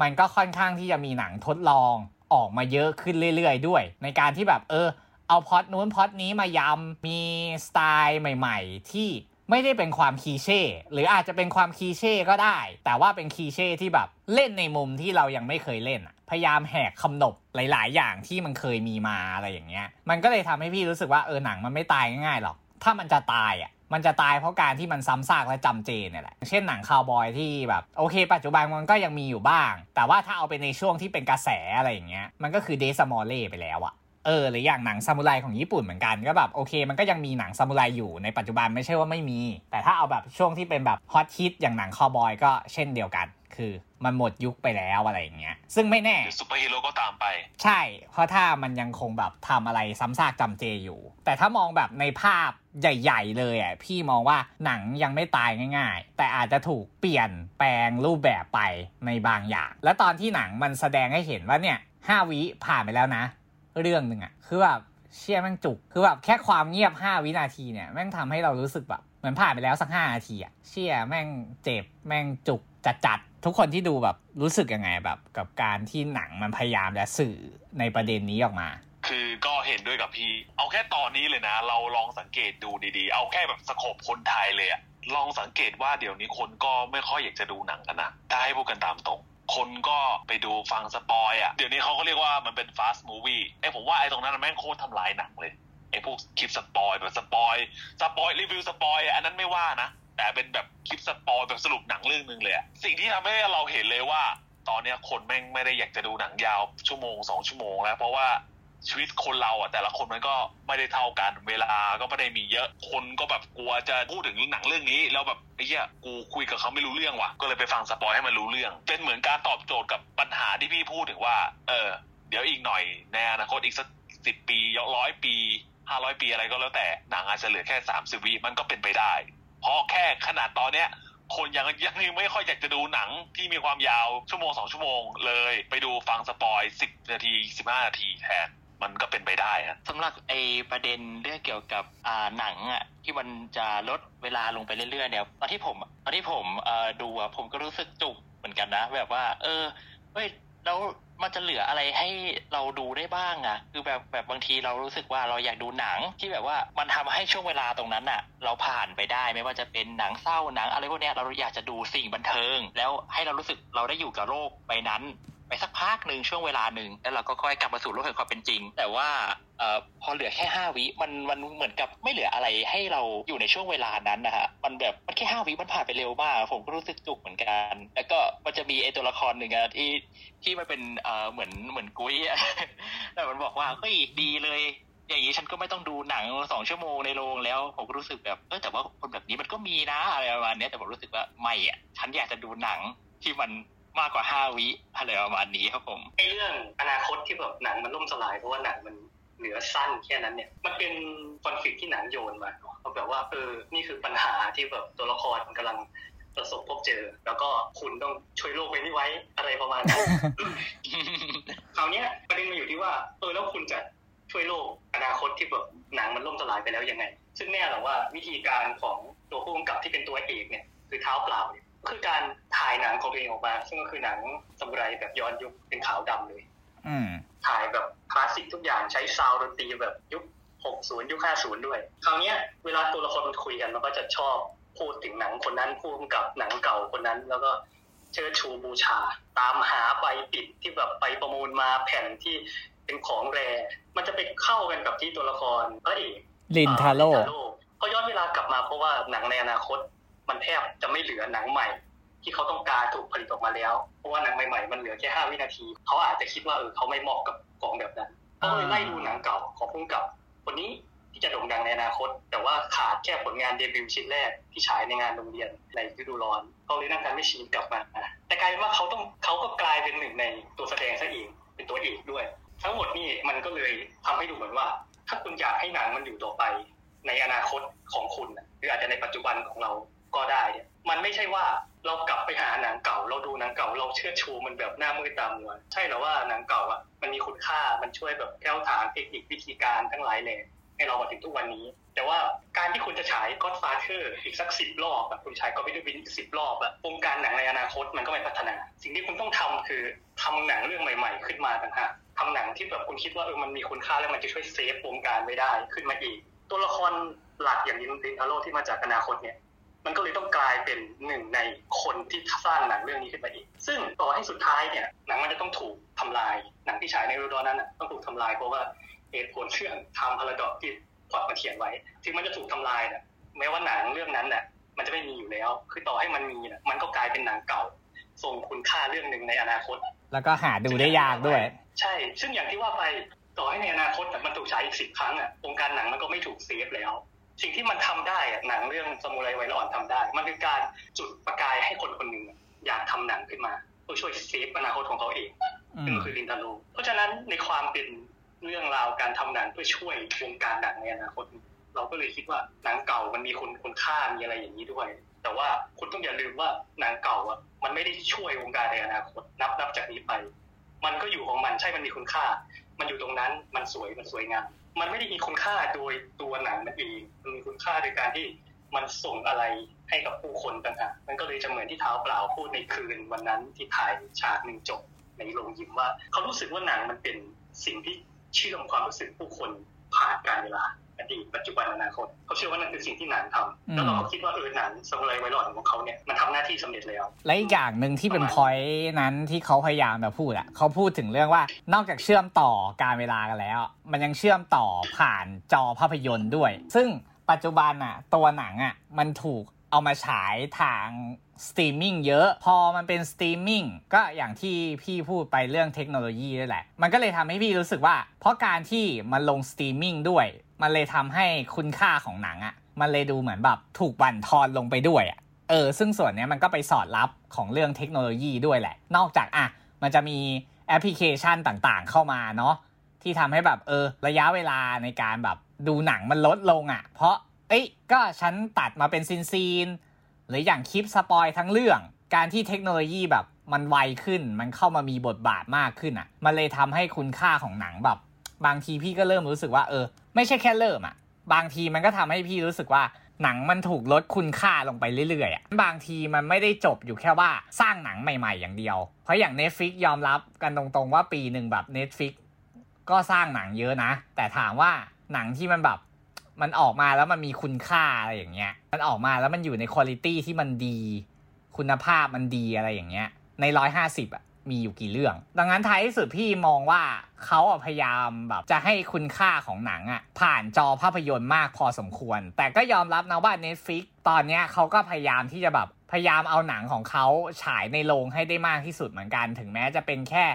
มันก็ค่อนข้างที่จะมีหนังทดลองออกมาเยอะขึ้นเรื่อย ๆ ด้วย ในการที่แบบเออ เอาพอดนู้นพอดนี้มายำมีสไตล์ใหม่ ๆ ที่ไม่ได้เป็นความคีเช่ หรืออาจจะเป็นความคีเช่ก็ได้ แต่ว่าเป็นคีเช่ที่แบบเล่นในมุมที่เรายังไม่เคยเล่นพยายามแหกคำนบหลาย ๆ อย่างที่มันเคยมีมาอะไรอย่างเงี้ย มันก็เลยทำให้พี่รู้สึกว่าเออหนังมันไม่ตายง่ายๆหรอก ถ้ามันจะตายอะมันจะตายเพราะการที่มันซ้ำซากและจำเจเนี่ยแหละ เช่นหนังคาวบอยที่แบบโอเค ปัจจุบันมันก็ยังมีอยู่บ้าง แต่ว่าถ้าเอาไปในช่วงที่เป็นกระแสอะไรอย่างเงี้ย มันก็คือเด๊ดสะมอเร่ไปแล้วอะ เออหรืออย่างหนังซามูไรของญี่ปุ่นเหมือนกันก็แบบโอเค มันก็ยังมีหนังซามูไรอยู่ในปัจจุบันไม่ใช่ว่าไม่มี แต่ถ้าเอาแบบช่วงที่เป็นแบบฮอตฮิตอย่างหนังคาวบอยก็เช่นเดียวกัน คือมันหมดยุคไปแล้วอะไรอย่างเงี้ยซึ่งไม่แน่ซูเปอร์ฮีโร่ก็ตามไป ใช่ เพราะถ้ามันยังคงแบบทำอะไรซ้ำซากจำเจอยู่ แต่ถ้ามองแบบในภาพใหญ่ ๆ เลยอะพี่มองว่าหนังยังไม่ตายง่าย ๆ แต่อาจจะถูกเปลี่ยนแปลงรูปแบบไปในบางอย่าง และตอนที่หนังมันแสดงให้เห็นว่าเนี่ยห้าวิผ่านไปแล้วนะ เรื่องหนึ่งอะคือแบบเชี่ยแม่งจุก คือแบบแค่ความเงียบ 5 วินาทีเนี่ยแม่งทำให้เรารู้สึกแบบเหมือนผ่านไปแล้วสักห้านาทีอะเชี่ยแม่งเจ็บแม่งจุกจัดๆทุกคนที่ดูแบบรู้สึกยังไงแบบกับการที่หนังมันพยายามจะสื่อในประเด็นนี้ออกมา คือก็เห็นด้วยกับพี่ เอาแค่ตอนนี้เลยนะ เราลองสังเกตดูดีๆ เอาแค่แบบ scope คนไทยเลยอะลองสังเกตว่าเดี๋ยวนี้คนก็ไม่ค่อยอยากจะดูหนังกันนะถ้าให้พูดกันตามตรง คนก็ไปดูฟัง spoil อะเดี๋ยวนี้เขาก็เรียกว่ามันเป็น fast movie ไอ้ผมว่าไอ้ตรงนั้นแม่งโคตรทำลายหนังเลยไอ้พวกคลิป spoil แบบ spoil spoil รีวิว spoil อันนั้นไม่ว่านะ แต่เป็นแบบคลิป spoil แบบสรุปหนังเรื่องนึงเลยสิ่งที่ทำให้เราเห็นเลยว่า ตอนเนี้ยคนแม่งไม่ได้อยากจะดูหนังยาวชั่วโมงสองชั่วโมงแล้ว เพราะว่า ชีวิตคนเราอะแต่ละคนมันก็ไม่ได้เท่ากัน เวลาก็ไม่ได้มีเยอะคนก็แบบกลัวจะพูดถึงหนังเรื่องนี้ แล้วแบบไอ้เหี้ยกูคุยกับเขาไม่รู้เรื่องว่ะก็เลยไปฟังสปอยให้มันรู้เรื่อง เป็นเหมือนการตอบโจทย์กับปัญหาที่พี่พูดถึงว่า เออ เดี๋ยวอีกหน่อยในอนาคตอีกสักสิบปีร้อยปีห้าร้อยปีอะไรก็แล้วแต่หนังอาจจะเหลือแค่สามสิบวิมันก็เป็นไปได้ เพราะแค่ขนาดตอนเนี้ยคนยังยังไม่ค่อยอยากจะดูหนังที่มีความยาวชั่วโมงสองชั่วโมงเลย ไปดูฟังสปอยสิบนาทีสิบห้านาทีแทน มันก็เป็นไปได้ฮะสำหรับไอประเด็นเรื่องเกี่ยวกับอ่าหนังอะที่มันจะลดเวลาลงไปเรื่อยๆเนี่ยตอนที่ผมตอนที่ผมเอ่อดูอะผมก็รู้สึกจุกเหมือนกันนะ แบบว่า เออเฮ้ยแล้วมันจะเหลืออะไรให้เราดูได้บ้างอะคือแบบแบบบางทีเรารู้สึกว่าเราอยากดูหนังที่แบบว่ามันทำให้ช่วงเวลาตรงนั้นอะเราผ่านไปได้ไม่ว่าจะเป็นหนังเศร้าหนังอะไรพวกเนี้ยเราอยากจะดูสิ่งบันเทิง แล้วให้เรารู้สึกเราได้อยู่กับโลกใบนั้น ไปสักพักหนึ่งช่วงเวลาหนึ่งแล้วเราก็ค่อยกลับมาสู่โลกแห่งความเป็นจริง แต่ว่าอพอเหลือแค่ห้าวิมันมันเหมือนกับไม่เหลืออะไรให้เราอยู่ในช่วงเวลานั้นนะฮะมันแบบมันแค่ห้าวิมันผ่านไปเร็วมาก ผมก็รู้สึกจุกเหมือนกัน แล้วก็มันจะมีไอตัวละครหนึ่งอะที่ที่มันเป็นเอ่อเหมือนเหมือนกุ้ยอะแต่มันบอกว่าเฮ้ยดีเลยอย่างนี้ฉันก็ไม่ต้องดูหนังสองชั่วโมงในโรงแล้ว ผมก็รู้สึกแบบเออแต่ว่าคนแบบนี้มันก็มีนะอะไรประมาณนี้แต่ผมรู้สึกว่าไม่อะฉันอยากจะดูหนังที่มัน มากกว่าห้าวิอะไรประมาณนี้ครับผมไอ้เรื่องอนาคตที่แบบหนังมันล่มสลายเพราะว่าหนังมันเหลือสั้นแค่นั้นเนี่ย มันเป็นคอนฟ lict ที่หนังโยนมาเนอะเขาแบบว่าเออนี่คือปัญหาที่แบบตัวละครกำลังประสบพบเจอ แล้วก็คุณต้องช่วยโลกไว้นี่ไว้อะไรประมาณนั้นคราวเนี้ยประเด็นมาอยู่ที่ว่า เออแล้วคุณจะช่วยโลกอนาคตที่แบบหนังมันล่มสลายไปแล้วยังไง ซึ่งแน่หรอว่าวิธีการของตัวผู้กำกับที่เป็นตัวเอกเนี่ย คือเท้าเปล่าเนี่ย คือการถ่ายหนังของตัวเองออกมา ซึ่งก็คือหนังสมุไรแบบย้อนยุคเป็นขาวดำเลยอืมถ่ายแบบคลาสสิกทุกอย่างใช้ซาวด์ดนตรีแบบยุค 60 ยุค 50 ด้วย คราวเนี้ยเวลาตัวละครมันคุยกันมันก็จะชอบพูดถึงหนังคนนั้นพูดกับหนังเก่าคนนั้น แล้วก็เชิดชูบูชา ตามหาใบปิดที่แบบไปประมูลมาแผ่นที่เป็นของแร มันจะไปเข้ากันกับที่ตัวละครพระเอกลินทาโร่ลินเขาย้อนเวลากลับมาเพราะว่าหนังในอนาคต มันแทบจะไม่เหลือหนังใหม่ ที่เขาต้องการถูกผลิตออกมาแล้ว เพราะว่าหนังใหม่ๆมันเหลือแค่ห้าวินาที เขาอาจจะคิดว่าเออเขาไม่เหมาะกับของแบบนั้นเขาเลยไล่ดูหนังเก่าของพุ่งกับ คนนี้ที่จะโด่งดังในอนาคต แต่ว่าขาดแค่ผลงานเดบิวต์ชิ้นแรกที่ฉายในงานโรงเรียนในฤดูร้อนเขาเลยนั่งการไม่ชีนกลับมาแต่กลายเป็นว่าเขาต้องเขาก็กลายเป็นหนึ่งในตัวแสดงซะเองเป็นตัวเอกด้วย ทั้งหมดนี่มันก็เลยทำให้ดูเหมือนว่า ถ้าคุณอยากให้หนังมันอยู่ต่อไป ในอนาคตของคุณหรืออาจจะในปัจจุบันของเรา ก็ได้เนี่ยมันไม่ใช่ว่าเรากลับไปหาหนังเก่า เราดูหนังเก่าเราเชื่อชูมันแบบหน้ามือตามัวใช่หรือว่าหนังเก่าอะมันมีคุณค่ามันช่วยแบบแก้วถางเทคนิควิธีการทั้งหลายเลยให้เรามาถึงทุกวันนี้ แต่ว่าการที่คุณจะฉาย Godfather อีกสักสิบรอบแบบคุณฉายก็ไม่ได้วินสิบรอบอะวงการหนังในอนาคตมันก็ไม่พัฒนา สิ่งที่คุณต้องทำคือทำหนังเรื่องใหม่ ๆ ขึ้นมาต่างหากทำหนังที่แบบคุณคิดว่าเออมันมีคุณค่าแล้วมันจะช่วยเซฟวงการไว้ได้ขึ้นมาอีก ตัวละครหลักอย่างลินลินทาโร่ที่มาจากอนาคตเนี่ย มันก็เลยต้องกลายเป็นหนึ่งในคนที่สร้างหนังเรื่องนี้ขึ้นมาอีก ซึ่งต่อให้สุดท้ายเนี่ยหนังมันจะต้องถูกทำลาย หนังที่ฉายในฤดูนั้นต้องถูกทำลายเพราะว่าเหตุผลเรื่องทำพาราดอกที่พอดมาเขียนไว้ ถึงมันจะถูกทำลายเนี่ยแม้ว่าหนังเรื่องนั้นเนี่ยมันจะไม่มีอยู่แล้ว คือต่อให้มันมีเนี่ยมันก็กลายเป็นหนังเก่าทรงคุณค่าเรื่องหนึ่งในอนาคต แล้วก็หาดูได้ยากด้วย ใช่ ซึ่งอย่างที่ว่าไปต่อให้ในอนาคตมันถูกฉายอีกสิบครั้งอะวงการหนังมันก็ไม่ถูกเซฟแล้ว สิ่งที่มันทำได้อะหนังเรื่องสมุไรไวรอนทำได้ มันคือการจุดประกายให้คนคนหนึ่งอยากทำหนังขึ้นมาเพื่อช่วยเซฟอนาคตของเขาเองซึ่งคือลินทาโลเพราะฉะนั้นในความเป็นเรื่องราวการทำหนังเพื่อช่วยวงการหนังในอนาคตเราก็เลยคิดว่าหนังเก่ามันมีคุณคุณค่ามีอะไรอย่างนี้ด้วย แต่ว่าคุณต้องอย่าลืมว่าหนังเก่าอะมันไม่ได้ช่วยวงการในอนาคตนับนับจากนี้ไป มันก็อยู่ของมันใช่มันมีคุณค่า มันอยู่ตรงนั้นมันสวยมันสวยงาม มันไม่ได้มีคุณค่าโดยตัวหนังมันเองมันมีคุณค่าโดยการที่มันส่งอะไรให้กับผู้คนต่างหากมันก็เลยจะเหมือนที่เท้าเปล่าพูดในคืนวันนั้นที่ถ่ายฉากหนึ่งจบในโรงยิมว่า เขารู้สึกว่าหนังมันเป็นสิ่งที่เชื่อมความรู้สึกผู้คนผ่านกาลเวลาอดีตปัจจุบันอนาคตเขาเชื่อว่านั่นคือสิ่งที่หนังทำแล้วเราก็คิดว่าเออหนังซามูไรวัยรุ่นของเขาเนี่ยมันทำหน้าที่สำเร็จแล้ว และอีกอย่างหนึ่งที่เป็น point นั้นที่เขาพยายามจะพูดอะเขาพูดถึงเรื่องว่านอกจากเชื่อมต่อกาลเวลากันแล้ว มันยังเชื่อมต่อผ่านจอภาพยนตร์ด้วย ซึ่งปัจจุบันอะตัวหนังอะมันถูกเอามาฉายทางสตรีมมิ่งเยอะ พอมันเป็นสตรีมมิ่งก็อย่างที่พี่พูดไปเรื่องเทคโนโลยีด้วยแหละ มันก็เลยทำให้พี่รู้สึกว่า เพราะการที่มันลงสตรีมมิ่งด้วย มันเลยทำให้คุณค่าของหนังอะ่ะ มันเลยดูเหมือนแบบถูกบั่นทอนลงไปด้วยอะ่ะ เออ ซึ่งส่วนนี้มันก็ไปสอดรับของเรื่องเทคโนโลยีด้วยแหละ นอกจากอะ มันจะมีแอปพลิเคชันต่างๆ เข้ามาเนาะ ที่ทำให้แบบเออ ระยะเวลาในการแบบดูหนังมันลดลงอะ่ะ เพราะ เอ้ย ก็ฉันตัดมาเป็น scene scene หรืออย่างคลิปสปอยทั้งเรื่อง การที่เทคโนโลยีแบบมันไวขึ้น มันเข้ามามีบทบาทมากขึ้นอะ มันเลยทำให้คุณค่าของหนังแบบ บางทีพี่ก็เริ่มรู้สึกว่าเออ ไม่ใช่แค่เริ่มอะบางทีมันก็ทำให้พี่รู้สึกว่าหนังมันถูกลดคุณค่าลงไปเรื่อยๆอะบางทีมันไม่ได้จบอยู่แค่ว่าสร้างหนังใหม่ๆ อย่างเดียว เพราะอย่าง Netflix ยอมรับกันตรงๆว่าปีหนึ่งแบบ Netflix ก็สร้างหนังเยอะนะ แต่ถามว่าหนังที่มันแบบมันออกมาแล้วมันมีคุณค่าอะไรอย่างเงี้ย มันออกมาแล้วมันอยู่ในคุณภาพที่มันดี คุณภาพมันดีอะไรอย่างเงี้ย ในร้อยห้าสิบอะ มีอยู่กี่เรื่อง ดังนั้นท้ายที่สุดพี่มองว่าเขาพยายามแบบจะให้คุณค่าของหนังอะผ่านจอภาพยนตร์มากพอสมควร แต่ก็ยอมรับนะว่า Netflix ตอนนี้เขาก็พยายามที่จะแบบพยายามเอาหนังของเขาฉายในโรงให้ได้มากที่สุดเหมือนกัน ถึงแม้จะเป็นแค่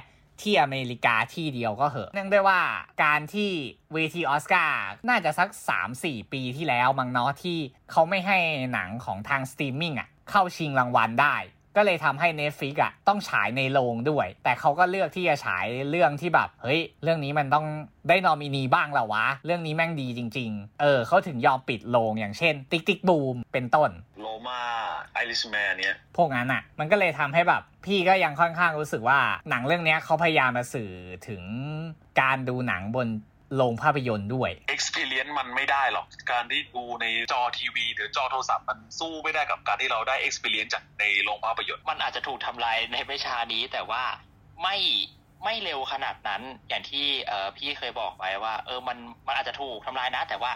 ที่อเมริกาที่เดียวก็เหอะ เนื่องด้วยว่าการที่เวทีออสการ์น่าจะสัก 3-4 ปีที่แล้วมั้งเนาะที่เขาไม่ให้หนังของทางสตรีมมิ่งอะเข้าชิงรางวัลได้ ก็เลยทำให้ Netflix อะต้องฉายในโรงด้วย แต่เขาก็เลือกที่จะฉายเรื่องที่แบบ เฮ้ย เรื่องนี้มันต้องได้นอมินีบ้างแล้ววะ เรื่องนี้แม่งดีจริง ๆ เออเขาถึงยอมปิดโรงอย่างเช่น Tick, Tick... Boom!เป็นต้น Roma Irishman เนี่ยพวกนั้นอะมันก็เลยทำให้แบบพี่ก็ยังค่อนข้างรู้สึกว่าหนังเรื่องนี้เขาพยายามมาสื่อถึงการดูหนังบน โรงภาพยนตร์ด้วย experience มันไม่ได้หรอก การที่ดูในจอทีวี หรือจอโทรศัพท์มันสู้ไม่ได้กับการที่เราได้ experience จากในโรงภาพยนตร์ มันอาจจะถูกทำลายในไม่ช้านี้ แต่ว่าไม่ไม่เร็วขนาดนั้น อย่างที่เออพี่เคยบอกไว้ว่า เออมันมันอาจจะถูกทำลายนะ แต่ว่า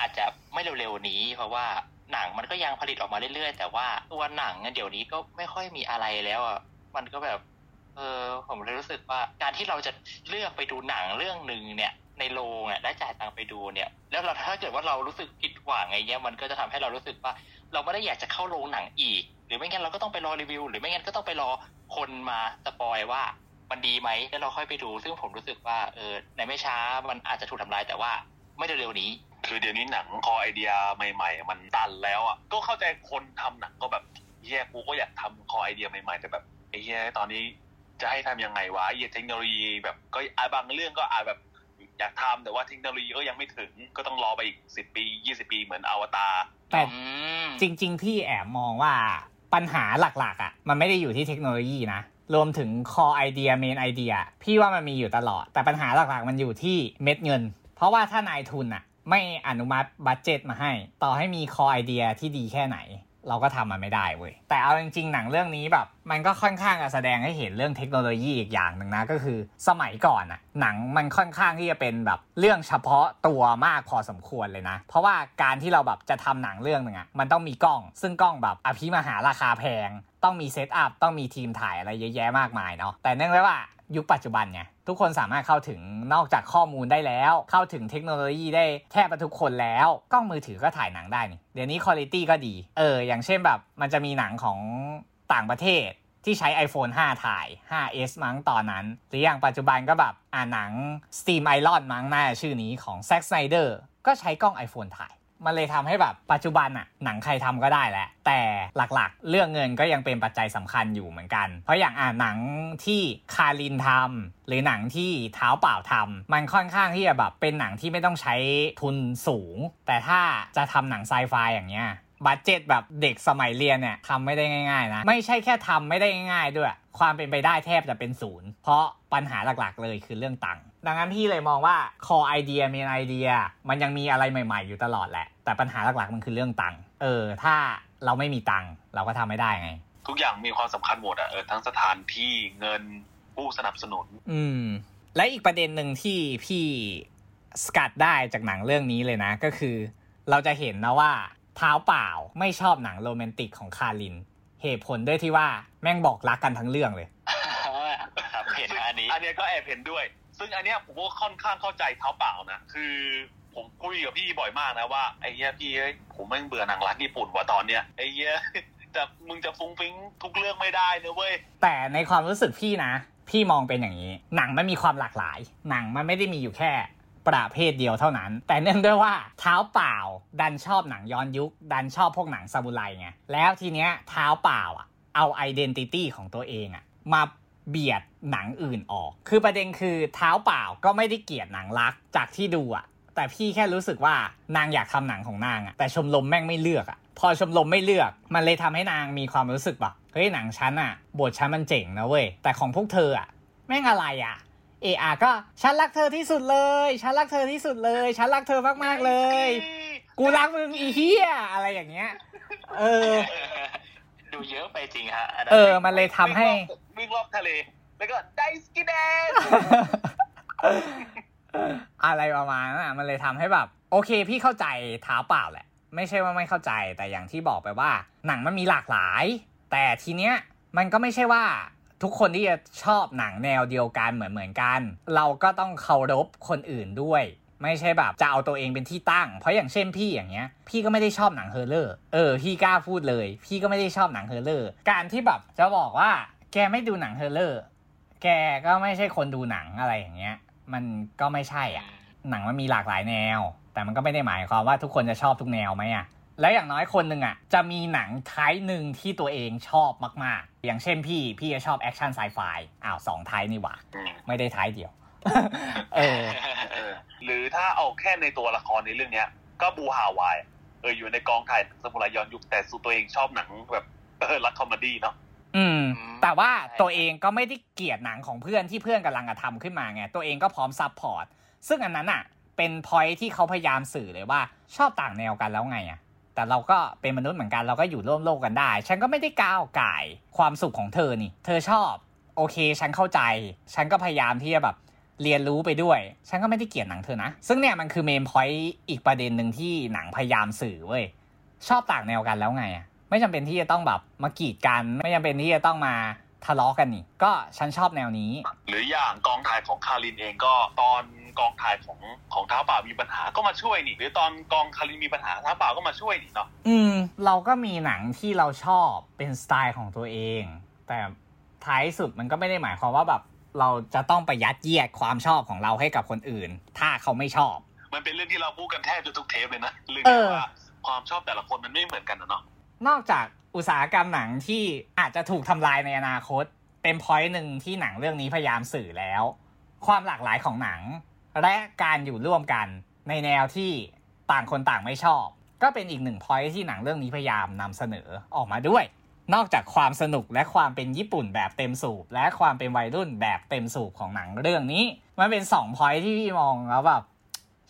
อาจจะไม่เร็วๆนี้ เพราะว่าหนังมันก็ยังผลิตออกมาเรื่อยๆ แต่ว่าตัวหนังเดี๋ยวนี้ก็ไม่ค่อยมีอะไรแล้วอะมันก็แบบเออผมเลยรู้สึกว่าการที่เราจะเลือกไปดูหนังเรื่องหนึ่งเนี่ย ในโรงอะได้จ่ายตังค์ไปดูเนี่ย แล้วเราถ้าเกิดว่าเรารู้สึกผิดหวังไงเงี้ยมันก็จะทำให้เรารู้สึกว่า เราไม่ได้อยากจะเข้าโรงหนังอีก หรือไม่งั้นเราก็ต้องไปรอรีวิว หรือไม่งั้นก็ต้องไปรอคนมาสปอยว่ามันดีไหมแล้วเราค่อยไปดู ซึ่งผมรู้สึกว่าเออในไม่ช้ามันอาจจะถูกทำลายแต่ว่าไม่เร็วๆนี้ คือเดี๋ยวนี้หนังคอไอเดียใหม่ ๆ มันตันแล้วอะก็เข้าใจคนทำหนังก็แบบแย่กูก็อยากทำคอไอเดียใหม่ ๆ แต่แบบไอ้แย่ตอนนี้จะให้ทำยังไงวะไอ้เทคโนโลยีแบบก็บางเรื่องก็อาจแบบ อยากทำแต่ว่าเทคโนโลยีก็ยังไม่ถึง ก็ต้องรอไปอีกสิบปียี่สิบปีเหมือนอวตารแต่อืมจริง ๆ พี่แอบมองว่าปัญหาหลักๆอะ มันไม่ได้อยู่ที่เทคโนโลยีนะ รวมถึง core idea main idea พี่ว่ามันมีอยู่ตลอด แต่ปัญหาหลักๆ มันอยู่ที่เม็ดเงิน เพราะว่าถ้านายทุนอะ ไม่อนุมัติ budget มาให้ ต่อให้มี core idea ที่ดีแค่ไหน เราก็ทำมันไม่ได้เว้ย แต่เอาจริงๆ หนังเรื่องนี้แบบ มันก็ค่อนข้างจะแสดงให้เห็นเรื่องเทคโนโลยีอีกอย่างหนึ่งนะ ก็คือสมัยก่อนอะหนังมันค่อนข้างที่จะเป็นแบบเรื่องเฉพาะตัวมากพอสมควรเลยนะ เพราะว่าการที่เราแบบจะทำหนังเรื่องหนึ่งอะมันต้องมีกล้อง ซึ่งกล้องแบบอภิมหาราคาแพง ต้องมี set up ต้องมีทีมถ่ายอะไรเยอะแยะมากมายเนาะแต่เนื่องด้วยว่า ยุคปัจจุบันไงทุกคนสามารถเข้าถึงนอกจากข้อมูลได้แล้ว เข้าถึงเทคโนโลยีได้แทบทุกคนแล้วกล้องมือถือก็ถ่ายหนังได้นี่เดี๋ยวนี้คุณภาพก็ดีเอออย่างเช่นแบบมันจะมีหนังของต่างประเทศที่ใช้ iPhone 5 ถ่าย 5s มั้งตอนนั้น หรืออย่างปัจจุบันก็แบบอ่าหนัง Steam Iron มั้งน่าชื่อนี้ของ Zack Snyder ก็ใช้กล้อง iPhone ถ่าย มันเลยทำให้แบบปัจจุบันอะหนังใครทำก็ได้แหละ แต่หลักๆ เรื่องเงินก็ยังเป็นปัจจัยสำคัญอยู่เหมือนกัน เพราะอย่างอ่าหนังที่คารินทำหรือหนังที่เท้าเปล่าทำมันค่อนข้างที่จะแบบเป็นหนังที่ไม่ต้องใช้ทุนสูง แต่ถ้าจะทำหนังไซไฟอย่างเงี้ยบัตเจ็ตแบบเด็กสมัยเรียนเนี่ยทำไม่ได้ง่ายๆนะ ไม่ใช่แค่ทำไม่ได้ง่ายๆด้วย ความเป็นไปได้แทบจะเป็นศูนย์เพราะปัญหาหลักๆเลยคือเรื่องตังค์ ดังนั้นพี่เลยมองว่า core idea main idea มันยังมีอะไรใหม่ ๆ อยู่ตลอดแหละ แต่ปัญหาหลักๆมันคือเรื่องตังค์เออ ถ้าเราไม่มีตังค์เราก็ทำไม่ได้ไง ทุกอย่างมีความสำคัญหมดอะเออทั้งสถานที่เงินผู้สนับสนุน อืม และอีกประเด็นหนึ่งที่พี่สกัดได้จากหนังเรื่องนี้เลยนะ ก็คือ เราจะเห็นนะว่าเท้าเปล่าไม่ชอบหนังโรแมนติกของคาริน เหตุผลด้วยที่ว่าแม่งบอกรักกันทั้งเรื่องเลยครับเห็นอันนี้ อันเนี้ยก็แอบเห็นด้วย ซึ่งอันเนี้ยผมก็ค่อนข้างเข้าใจเท้าเปล่านะคือผมคุยกับพี่บ่อยมากนะว่าไอ้เหี้ยพี่ผมแม่งเบื่อหนังรักญี่ปุ่นว่ะตอนเนี้ยไอ้เหี้ยแต่มึงจะฟุ้งฟิ้งทุกเรื่องไม่ได้นะเว้ยแต่ในความรู้สึกพี่นะ พี่มองเป็นอย่างนี้ หนังมันมีความหลากหลาย หนังมันไม่ได้มีอยู่แค่ประเภทเดียวเท่านั้น แต่เนื่องด้วยว่าเท้าเปล่า ดันชอบหนังย้อนยุค ดันชอบพวกหนังซามูไรไงแล้วทีเนี้ยเท้าเปล่าอะเอา identity ของตัวเองอะมา เบียดหนังอื่นออก คือประเด็นคือเท้าเปล่าก็ไม่ได้เกลียดหนังรักจากที่ดูอะแต่พี่แค่รู้สึกว่านางอยากทำหนังของนางอะแต่ชมรมแม่งไม่เลือกอะพอชมรมไม่เลือก มันเลยทำให้นางมีความรู้สึกแบบเฮ้ยหนังฉันอะบทฉันมันเจ๋งนะเว้ยแต่ของพวกเธออะแม่งอะไรอะเออาก็ฉันรักเธอที่สุดเลย ฉันรักเธอที่สุดเลย ฉันรักเธอมากๆเลย กูรักมึงอีเฮียอะไรอย่างเงี้ย เออ ดูเยอะไปจริงฮะนนั้นเออ มันเลยทำให้วิ่งรอบทะเล แล้วก็ไดสกิเดนอะไรประมาณนั้นอะมันเลยทำให้แบบ โอเค พี่เข้าใจเท้าเปล่าแหละ ไม่ใช่ว่าไม่เข้าใจแต่อย่างที่บอกไปว่า หนังมันมีหลากหลาย แต่ทีเนี้ยมันก็ไม่ใช่ว่าทุกคนที่จะชอบหนังแนวเดียวกันเหมือนเหมือนกัน เราก็ต้องเคารพคนอื่นด้วย ไม่ใช่แบบจะเอาตัวเองเป็นที่ตั้ง เพราะอย่างเช่นพี่อย่างเงี้ย พี่ก็ไม่ได้ชอบหนัง horror เออ พี่กล้าพูดเลย พี่ก็ไม่ได้ชอบหนัง horror การที่แบบจะบอกว่า แกไม่ดูหนัง horror แกก็ไม่ใช่คนดูหนังอะไรอย่างเงี้ย มันก็ไม่ใช่อะ หนังมันมีหลากหลายแนว แต่มันก็ไม่ได้หมายความว่าทุกคนจะชอบทุกแนวไหมอะ แล้วอย่างน้อยคนหนึ่งอะ จะมีหนัง type หนึ่งที่ตัวเองชอบมากๆ อย่างเช่นพี่ พี่จะชอบแอคชั่นไซไฟ อ้าวสอง type นี่หว่า ไม่ได้ type เดียว เออเออ หรือถ้าเอาแค่ในตัวละครในเรื่องเนี้ย ก็บลูฮาวายเอออยู่ในกองถ่ายซามูไรย้อนยุคแต่สุตัวเองชอบหนังแบบเออรัก comedy เนาะอืมอืมแต่ว่าใช่ตัวเองก็ไม่ได้เกลียดหนังของเพื่อนที่เพื่อนกำลังจะทำขึ้นมาไง ตัวเองก็พร้อม support ซึ่งอันนั้นอะ เป็นพอยที่เขาพยายามสื่อเลยว่าชอบต่างแนวกันแล้วไงอะ แต่เราก็เป็นมนุษย์เหมือนกันเราก็อยู่ร่วมโลกกันได้ ฉันก็ไม่ได้ก้าวก่ายความสุขของเธอนี่ เธอชอบ โอเค ฉันเข้าใจ ฉันก็พยายามที่จะแบบ เรียนรู้ไปด้วย ฉันก็ไม่ได้เกลียดหนังเธอนะ ซึ่งเนี่ยมันคือ main point อีกประเด็นหนึ่งที่หนังพยายามสื่อเว้ย ชอบต่างแนวกันแล้วไงอะไม่จำเป็นที่จะต้องแบบมากีดกัน ไม่จำเป็นที่จะต้องมาทะเลาะกันนี่ ก็ฉันชอบแนวนี้ หรืออย่างกองถ่ายของคารินเองก็ตอนกองถ่ายของของเท้าเปล่ามีปัญหาก็มาช่วยนี่ หรือตอนกองคารินมีปัญหาเท้าเปล่าก็มาช่วยนี่เนาะ อืม เราก็มีหนังที่เราชอบเป็นสไตล์ของตัวเอง แต่ท้ายสุดมันก็ไม่ได้หมายความว่าแบบ เราจะต้องไปยัดเยียดความชอบของเราให้กับคนอื่น ถ้าเขาไม่ชอบ มันเป็นเรื่องที่เราพูดกันแทบจะทุกเทปเลยนะเรื่องเออว่าความชอบแต่ละคนมันไม่เหมือนกันนะเนาะนอกจากอุตสาหกรรมหนังที่อาจจะถูกทำลายในอนาคต เป็นพอยต์หนึ่งที่หนังเรื่องนี้พยายามสื่อแล้ว ความหลากหลายของหนัง และการอยู่ร่วมกันในแนวที่ต่างคนต่างไม่ชอบ ก็เป็นอีกหนึ่งพอยต์ที่หนังเรื่องนี้พยายามนำเสนอออกมาด้วย นอกจากความสนุกและความเป็นญี่ปุ่นแบบเต็มสูบ และความเป็นวัยรุ่นแบบเต็มสูบของหนังเรื่องนี้ มันเป็นสองพอยที่พี่มองแล้วแบบ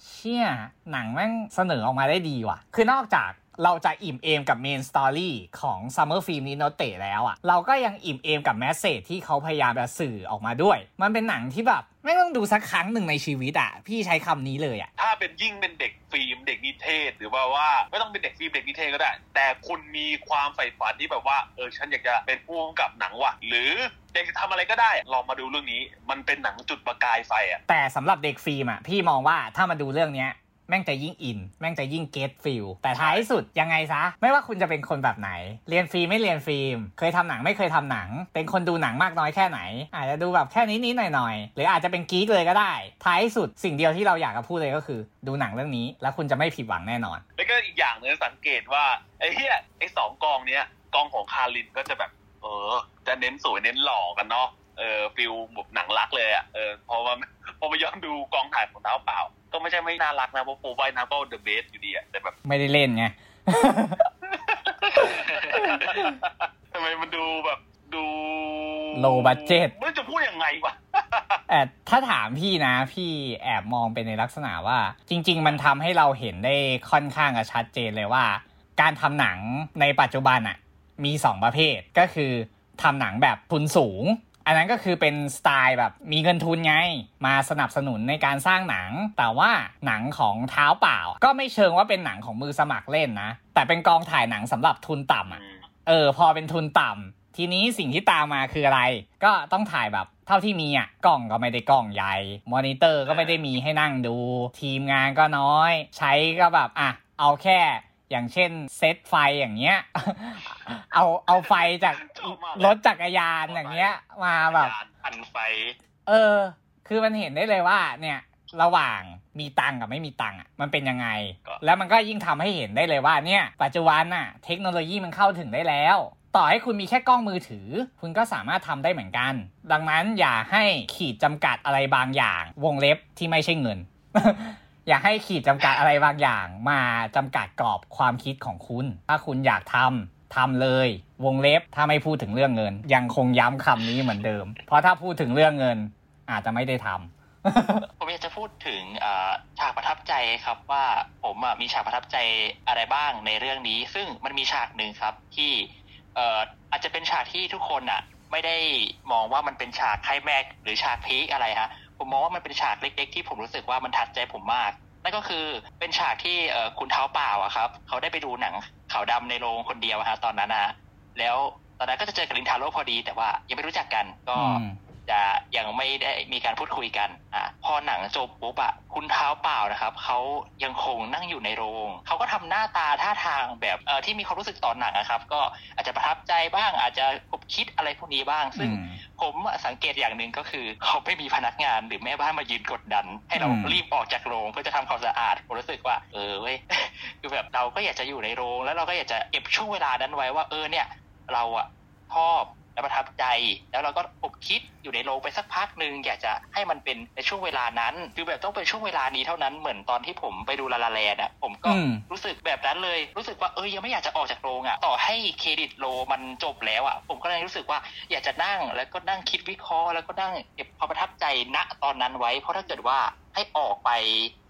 เชี่ยหนังแม่งเสนอออกมาได้ดีว่ะ คือนอกจาก เราจะอิ่มเอมกับ main story ของ Summer Film ni Notte แล้วอะเราก็ยังอิ่มเอมกับ message ที่เขาพยายามจะสื่อออกมาด้วย มันเป็นหนังที่แบบแม่งต้องดูสักครั้งหนึ่งในชีวิตอะพี่ใช้คำนี้เลยอะถ้าเป็นยิ่งเป็นเด็กฟิล์มเด็กนิเทศ หรือว่าว่าไม่ต้องเป็นเด็กฟิล์มเด็กนิเทศก็ได้ แต่คุณมีความใฝ่ฝันที่แบบว่าเออฉันอยากจะเป็นผู้กำกับหนังว่ะหรืออยากจะทำอะไรก็ได้ลองมาดูเรื่องนี้ มันเป็นหนังจุดประกายไฟอะแต่สำหรับเด็กฟิล์มอะพี่มองว่าถ้ามาดูเรื่องเนี้ย แม่งจะยิ่ง in แม่งจะยิ่ง get feel แต่ท้ายสุดยังไงซะ ไม่ว่าคุณจะเป็นคนแบบไหน เรียนฟิล์มไม่เรียนฟิล์ม เคยทำหนังไม่เคยทำหนัง เป็นคนดูหนังมากน้อยแค่ไหน อาจจะดูแบบแค่นี้นิดหน่อยหน่อยๆหรืออาจจะเป็น geek เลยก็ได้ ท้ายสุดสิ่งเดียวที่เราอยากจะพูดเลยก็คือ ดูหนังเรื่องนี้ แล้วคุณจะไม่ผิดหวังแน่นอน แล้วก็อีกอย่างหนึ่งสังเกตว่าไอ้เหี้ยไอ้สองกองเนี้ยกองของคารินก็จะแบบ เออ จะเน้นสวยเน้นหล่อกันเนาะ เออ feel แบบหนังรักเลยอะเออพอมาพอมาย้อนดูกองถ่ายของเท้าเปล่า ก็ไม่ใช่ไม่น่ารักนะเพราะบลูฮาวายน่ะก็ the best อยู่ดีอะแต่แบบไม่ได้เล่นไงทำไมมันดูแบบดู Low budget ไม่รู้จะพูดยังไงวะแต่ถ้าถามพี่นะ พี่แอบมองไปในลักษณะว่า จริง ๆ มันทำให้เราเห็นได้ค่อนข้างจะชัดเจนเลยว่า การทำหนังในปัจจุบันอะมีสองประเภทก็คือทำหนังแบบทุนสูง อันนั้นก็คือเป็นสไตล์แบบมีเงินทุนไง มาสนับสนุนในการสร้างหนัง แต่ว่าหนังของเท้าเปล่า ก็ไม่เชิงว่าเป็นหนังของมือสมัครเล่นนะ แต่เป็นกองถ่ายหนังสำหรับทุนต่ำอะเออ พอเป็นทุนต่ำทีนี้สิ่งที่ตามมาคืออะไร ก็ต้องถ่ายแบบเท่าที่มีอะกล้องก็ไม่ได้กล้องใหญ่มอนิเตอร์ก็ไม่ได้มีให้นั่งดู ทีมงานก็น้อย ใช้ก็แบบอะเอาแค่ อย่างเช่นเซตไฟอย่างเงี้ย เอาเอาไฟจากชอบมากเลยรถจักรยานอย่างเงี้ย มาแบบอันไฟ เออ คือมันเห็นได้เลยว่า เนี่ยระหว่างมีตังค์กับไม่มีตังค์อะมันเป็นยังไงก็แล้วมันก็ยิ่งทำให้เห็นได้เลยว่าเนี่ย ปัจจุบันน่ะ เทคโนโลยีมันเข้าถึงได้แล้ว ต่อให้คุณมีแค่กล้องมือถือ คุณก็สามารถทำได้เหมือนกัน ดังนั้นอย่าให้ขีดจำกัดอะไรบางอย่าง วงเล็บที่ไม่ใช่เงิน อย่าให้ขีดจำกัดอะไรบางอย่าง มาจำกัดกรอบความคิดของคุณ ถ้าคุณอยากทำทำเลย วงเล็บถ้าไม่พูดถึงเรื่องเงิน ยังคงย้ำคำนี้เหมือนเดิม เพราะถ้าพูดถึงเรื่องเงิน อาจจะไม่ได้ทำผมอยากจะพูดถึงฉากประทับใจครับว่าผมมีฉากประทับใจอะไรบ้างในเรื่องนี้ ซึ่งมันมีฉากหนึ่งครับที่อาจจะเป็นฉากที่ทุกคนอะ ไม่ได้มองว่ามันเป็นฉากไคลแม็กหรือฉากพีคอะไรฮะ ผมมองว่ามันเป็นฉากเล็ก ๆ ที่ผมรู้สึกว่ามันทัดใจผมมาก นั่นก็คือเป็นฉากที่คุณเท้าเปล่าอะครับ เขาได้ไปดูหนังขาวดำในโรงคนเดียวฮะตอนนั้นนะแล้วตอนนั้นก็จะเจอกับลินทาโร่พอดี แต่ว่ายังไม่รู้จักกันก็ จะยังไม่ได้มีการพูดคุยกันอะพอหนังจบปุ๊บอะคุณเท้าเปล่านะครับเขายังคงนั่งอยู่ในโรงเขาก็ทำหน้าตาท่าทางแบบเอ่อที่มีความรู้สึกตอนหนังนะครับ ก็อาจจะประทับใจบ้าง อาจจะคบคิดอะไรพวกนี้บ้าง ซึ่งอืมผมสังเกตอย่างหนึ่งก็คือเขาไม่มีพนักงานหรือแม่บ้านมายืนกดดัน ให้เราอืมรีบออกจากโรงเพื่อจะทำความสะอาดผมรู้สึกว่า เออเว้ยคือแบบเราก็อยากจะอยู่ในโรง แล้วเราก็อยากจะเก็บช่วงเวลานั้นไว้ว่าเออเนี่ย เราอะชอบ และประทับใจ แล้วเราก็ผมคิดอยู่ในโรงไปสักพักหนึ่งอยากจะให้มันเป็นในช่วงเวลานั้น คือแบบต้องเป็นช่วงเวลานี้เท่านั้นเหมือนตอนที่ผมไปดูลาลาแลนด์อะผมก็อืมรู้สึกแบบนั้นเลย รู้สึกว่าเออยังไม่อยากจะออกจากโรงอะต่อให้เครดิตโลมันจบแล้วอะผมก็เลยรู้สึกว่าอยากจะนั่งแล้วก็นั่งคิดวิเคราะห์แล้วก็นั่งเก็บความประทับใจณตอนนั้นไว้ เพราะถ้าเกิดว่าให้ออกไป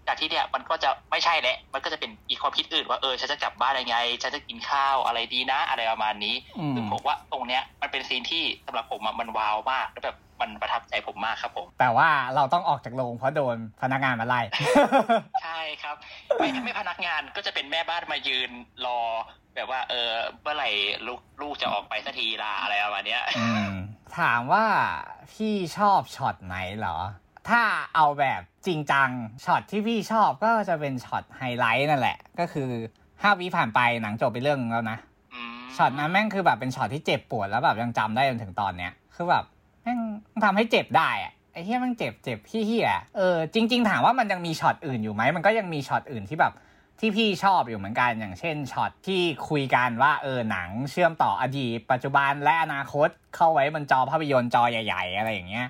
จากที่เนี่ยมันก็จะไม่ใช่แล้วมันก็จะเป็นอีกความคิดอื่นว่าเออฉันจะกลับบ้านยังไงฉันจะกินข้าวอะไรดีนะอะไรประมาณนี้อืมซึ่งผมว่าตรงเนี้ยมันเป็นซีนที่สำหรับผมอะมันว้าวมากแล้วแบบมันประทับใจผมมากครับผม แต่ว่าเราต้องออกจากโรงเพราะโดนพนักงานมาไล่ ใช่ครับ ไม่ไม่พนักงานก็จะเป็นแม่บ้านมายืนรอ แบบว่า เออเมื่อไหร่ลูกลูกจะออกไปสักทีละอะไรประมาณเนี้ยอืถามว่าพี่ชอบช็อตไหนเหรอ ถ้าเอาแบบจริงจังช็อตที่พี่ชอบก็จะเป็นช็อตไฮไลท์นั่นแหละ ก็คือห้าวิผ่านไปหนังจบไปเรื่องนึงแล้วนะอืมช็อตนั้นแม่งคือแบบเป็นช็อตที่เจ็บปวดแล้วแบบยังจำได้จนถึงตอนเนี้ยคือแบบแม่งทำให้เจ็บได้อะไอ้เหี้ยแม่งเจ็บเจ็บพี่เหี้ยเออจริง ๆ ถามว่ามันยังมีช็อตอื่นอยู่ไหมมันก็ยังมีช็อตอื่นที่แบบที่พี่ชอบอยู่เหมือนกันอย่างเช่นช็อตที่คุยกันว่าเออหนังเชื่อมต่ออดีต ปัจจุบันและอนาคตเข้าไว้บนจอภาพยนตร์จอใหญ่ ๆ อะไรอย่างเงี้ย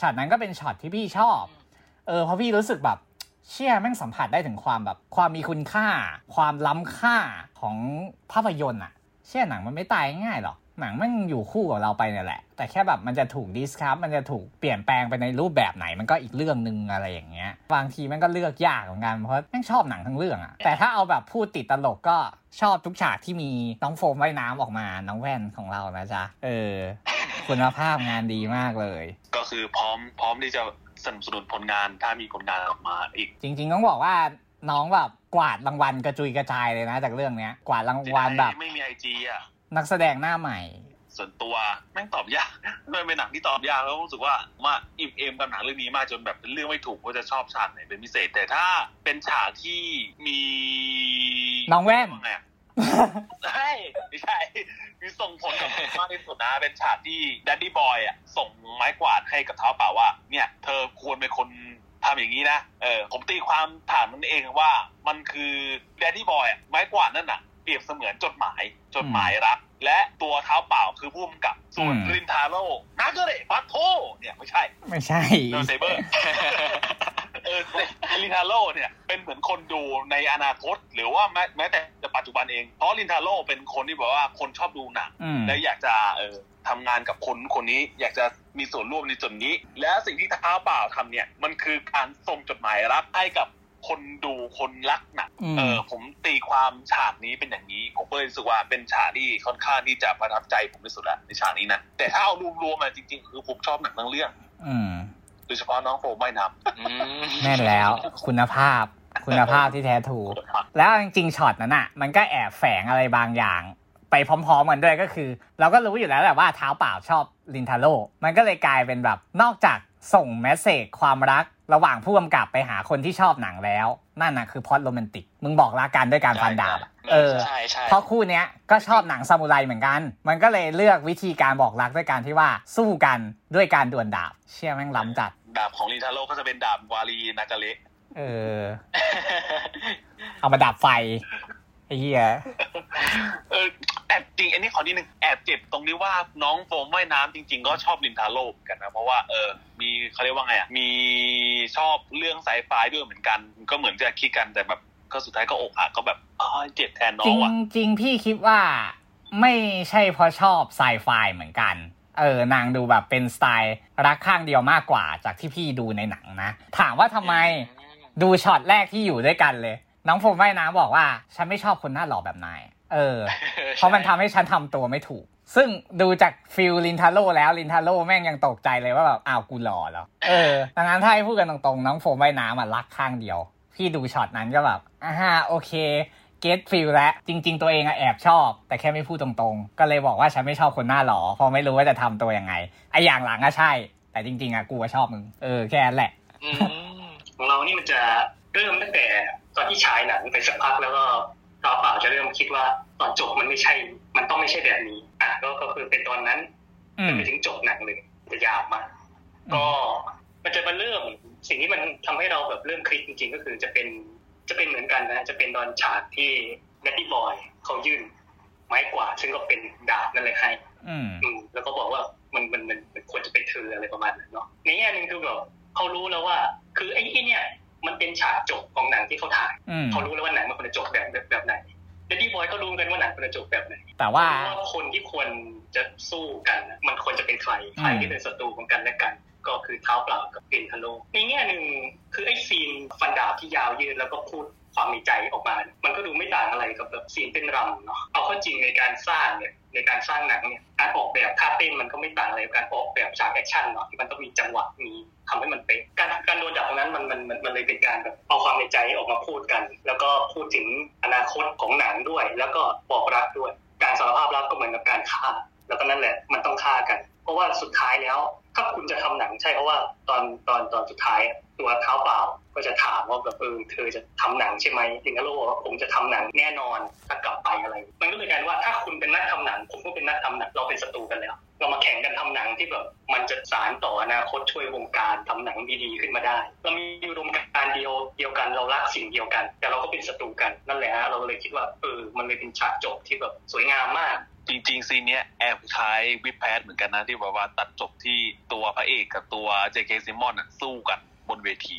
ช็อตนั้นก็เป็นช็อตที่พี่ชอบ เออเพราะพี่รู้สึกแบบเชี่ยแม่งสัมผัสได้ถึงความแบบความมีคุณค่า ความล้ำค่าของภาพยนตร์อะเชี่ยหนังมันไม่ตายง่ายหรอกหนังมันอยู่คู่กับเราไปเนี่ยแหละ แต่แค่แบบมันจะถูก disrupt มันจะถูกเปลี่ยนแปลงไปในรูปแบบไหนมันก็อีกเรื่องหนึ่งอะไรอย่างเงี้ยบางทีมันก็เลือกยากเหมือนกันเพราะแม่งชอบหนังทั้งเรื่องอะแต่ถ้าเอาแบบพูดติดตลกก็ชอบทุกฉากที่มีน้องโฟมว่ายน้ำออกมาน้องแว่นของเรานะจ๊ะเออ คุณภาพงานดีมากเลย ก็คือพร้อมพร้อมที่จะสนับสนุนผลงานถ้ามีผลงานออกมาอีก จริง ๆ ต้องบอกว่าน้องแบบกวาดรางวัลกระจุยกระจายเลยนะ จากเรื่องเนี้ย กวาดรางวัลแบบไม่มีไอจีอะนักแสดงหน้าใหม่ ส่วนตัวแม่งตอบยากมันเป็นหนังที่ตอบยากแล้วรู้สึกว่ามาอิ่มเอมกับหนังเรื่องนี้มากจนแบบเป็นเรื่องไม่ถูกว่าจะชอบฉากไหนเป็นพิเศษ แต่ถ้าเป็นฉากที่มีน้องแว่นว่าไงอะ ใช่ไม่ใช่มีส่งผลกับผมมากที่สุดนะ เป็นฉากที่แดดดี้บอยอะส่งไม้กวาดให้กับเท้าเปล่าว่า เนี่ยเธอควรเป็นคนทำอย่างนี้นะเออผมตีความถามมันเองว่า มันคือแดดดี้บอยอะไม้กวาดนั่นน่ะเปรียบเสมือนจดหมายจดหมายรัก และตัวเท้าเปล่าคือผู้กำกับส่วนอืมรินทาโร่นาเกเรปัตโทเนี่ยไม่ใช่ ไม่ใช่โดนเซเบอร์ เออลินทาโร่เนี่ยเป็นเหมือนคนดูในอนาคต หรือว่าแม้แม้แต่ปัจจุบันเอง เพราะลินทาโร่เป็นคนที่แบบว่าคนชอบดูหนังและอยากจะเออทำงานกับคนคนนี้อยากจะมีส่วนร่วมในส่วนนี้ และสิ่งที่ท้าเปล่าทำเนี่ย มันคือการส่งจดหมายรักให้กับคนดูคนรักหนังเออผมตีความฉากนี้เป็นอย่างนี้ ผมก็เลยรู้สึกว่าเป็นฉากที่ค่อนข้างที่จะประทับใจผมที่สุดละในฉากนี้นะแต่ถ้าเอารวมๆมาจริง ๆ คือผมชอบหนังทั้งเรื่อง อืม โดยเฉพาะน้องโฟมว่ายน้ำอืมแน่นแล้ว คุณภาพ คุณภาพที่แท้ถูก แล้วจริงๆช็อตนั้นอะ มันก็แอบแฝงอะไรบางอย่าง ไปพร้อมๆกันด้วยก็คือ เราก็รู้อยู่แล้วแหละว่าเท้าเปล่าชอบลินทาโร่มันก็เลยกลายเป็นแบบนอกจาก ส่งแมสเซจความรักระหว่างผู้กำกับไปหาคนที่ชอบหนังแล้ว นั่นน่ะคือพล็อดโรแมนติก มึงบอกลากันด้วยการฟันดาบอะเออใช่ใช่เพราะคู่เนี้ยก็ชอบหนังซามูไรเหมือนกัน มันก็เลยเลือกวิธีการบอกรักด้วยการที่ว่าสู้กันด้วยการดวลดาบ เชื่อแม่งล้ำจัด ดาบของลินทาโร่ก็จะเป็นดาบวารีนากาเละเออ เอามาดับไฟ ไอ้เหี้ยเออแอบจริงอันนี้ขอนิดนึงแอบเจ็บตรงนี้ว่าน้องโฟมว่ายน้ำจริง ๆ ก็ชอบลินทาโร่เหมือนกันนะ เพราะว่าเออมีเขาเรียกว่าไงอะมีชอบเรื่องไซไฟด้วยเหมือนกัน ก็เหมือนจะคิดกันแต่แบบก็สุดท้ายก็อกหักก็แบบอ๋อเจ็บแทนน้จอริงงว่ะจริงพี่คิดว่าไม่ใช่เพราะชอบไซไฟเหมือนกันเออนางดูแบบเป็นสไตล์รักข้างเดียวมากกว่าจากที่พี่ดูในหนังนะ ถามว่าทำไมดูช็อตแรกที่อยู่ด้วยกันเลย น้องโฟมว่ายน้ำบอกว่า ฉันไม่ชอบคนหน้าหล่อแบบนาย เออ เพราะมันทำให้ฉันทำตัวไม่ถูก ซึ่งดูจาก feel รินทาโร่แล้วรินทาโร่แม่งยังตกใจเลยว่าแบบอ้าวกูหล่อแล้ว เออดังนั้นถ้าให้พูดกันตรงๆ น้องโฟมว่ายน้ำอะรักข้างเดียว พี่ดูช็อตนั้นก็แบบอ่าฮะโอเค get feel แล้วจริง ๆ ตัวเองอะแอบชอบ แต่แค่ไม่พูดตรงๆ ก็เลยบอกว่าฉันไม่ชอบคนหน้าหล่อเพราะไม่รู้ว่าจะทำตัวยังไงไออย่างหลังอะใช่ แต่จริง ๆอะกูอะชอบมึง เออแค่นั้นแหละอืมของเรานี่มันจะเริ่มตั้งแต่ ตอนที่ฉายหนังไปสักพักแล้วก็เท้าเปล่าจะเริ่มคิดว่าตอนจบมันไม่ใช่ มันต้องไม่ใช่แบบนี้ อะก็ก็คือเป็นตอนนั้นอืมไปถึงจบหนังเลยจะยาวมากก็มันจะมาเริ่มสิ่งที่มันทำให้เราแบบเริ่มคลิกจริง ๆ ก็คือจะเป็นจะเป็นเหมือนกันนะ จะเป็นตอนฉากที่แดดดี้บอยเขายื่นไม้กวาดซึ่งก็เป็นดาบนั่นเลยให้อืมอืมแล้วก็บอกว่ามันมันมันมันควรจะเป็นเธออะไรประมาณนั้นเนาะในแง่หนึ่งคือแบบเขารู้แล้วว่า คือไอ้ที่เนี่ย มันเป็นฉากจบของหนังที่เขาถ่ายอืมเขารู้แล้วว่าหนังมันควรจะจบแบบแบบแบบไหนเดดดี้บอยก็รู้กันว่าหนังควรจะจบแบบไหนแต่ว่ารู้ว่าคนที่ควรจะสู้กันน่ะมันควรจะเป็นใครใครที่เป็นศัตรูของกันและกัน ก็คือเท้าเปล่ากับรินทาโร่ในแง่หนึ่งคือไอ้ scene ฟันดาบที่ยาวยืดแล้วก็พูดความในใจออกมาเนี่ยมัน กับแบบ scene เต้นรำเนาะเอาข้อจริงในการสร้างเนี่ยในการสร้างหนังเนี่ยการออกแบบท่าเต้นมันก็ไม่ต่างอะไรกับการออกแบบฉาก action เนาะที่มันต้องมีจังหวะมีทำให้มันเป๊ะการการฟันดาบตรงนั้นมันมันมันมันเลยเป็นการแบบเอาความในใจออกมาพูดกัน แล้วก็พูดถึงอนาคตของหนังด้วย แล้วก็บอกรักด้วย การสารภาพรักก็เหมือนกับการฆ่า แล้วก็นั่นแหละมันต้องฆ่ากัน เพราะว่าสุดท้ายแล้วถ้าคุณจะทำหนังใช่เพราะว่าตอนตอนตอนสุดท้าย ตัวเท้าเปล่าก็จะถามว่าแบบเออเธอจะทำหนังใช่ไหมลิงกาโลว่าผมจะทำหนังแน่นอนถ้ากลับไปอะไร มันก็เลยกลายเป็นว่าถ้าคุณเป็นนักทำหนัง ผมก็เป็นนักทำหนังเราเป็นศัตรูกันแล้ว เรามาแข่งกันทำหนังที่แบบมันจะสานต่ออนาคตช่วยวงการทำหนังดีๆขึ้นมาได้ เรามีอุดมการณ์เดียวเดียวกันเรารักสิ่งเดียวกัน แต่เราก็เป็นศัตรูกันนั่นแหละฮะเราเลยคิดว่าเออมันเลยเป็นฉากจบที่แบบสวยงามมากจริงๆ scene เนี้ยแอบคล้ายวิปแพทเหมือนกันนะที่แบบว่าตัดจบที่ตัวพระเอกกับตัว J.K. Simmons สู้กัน บนเวที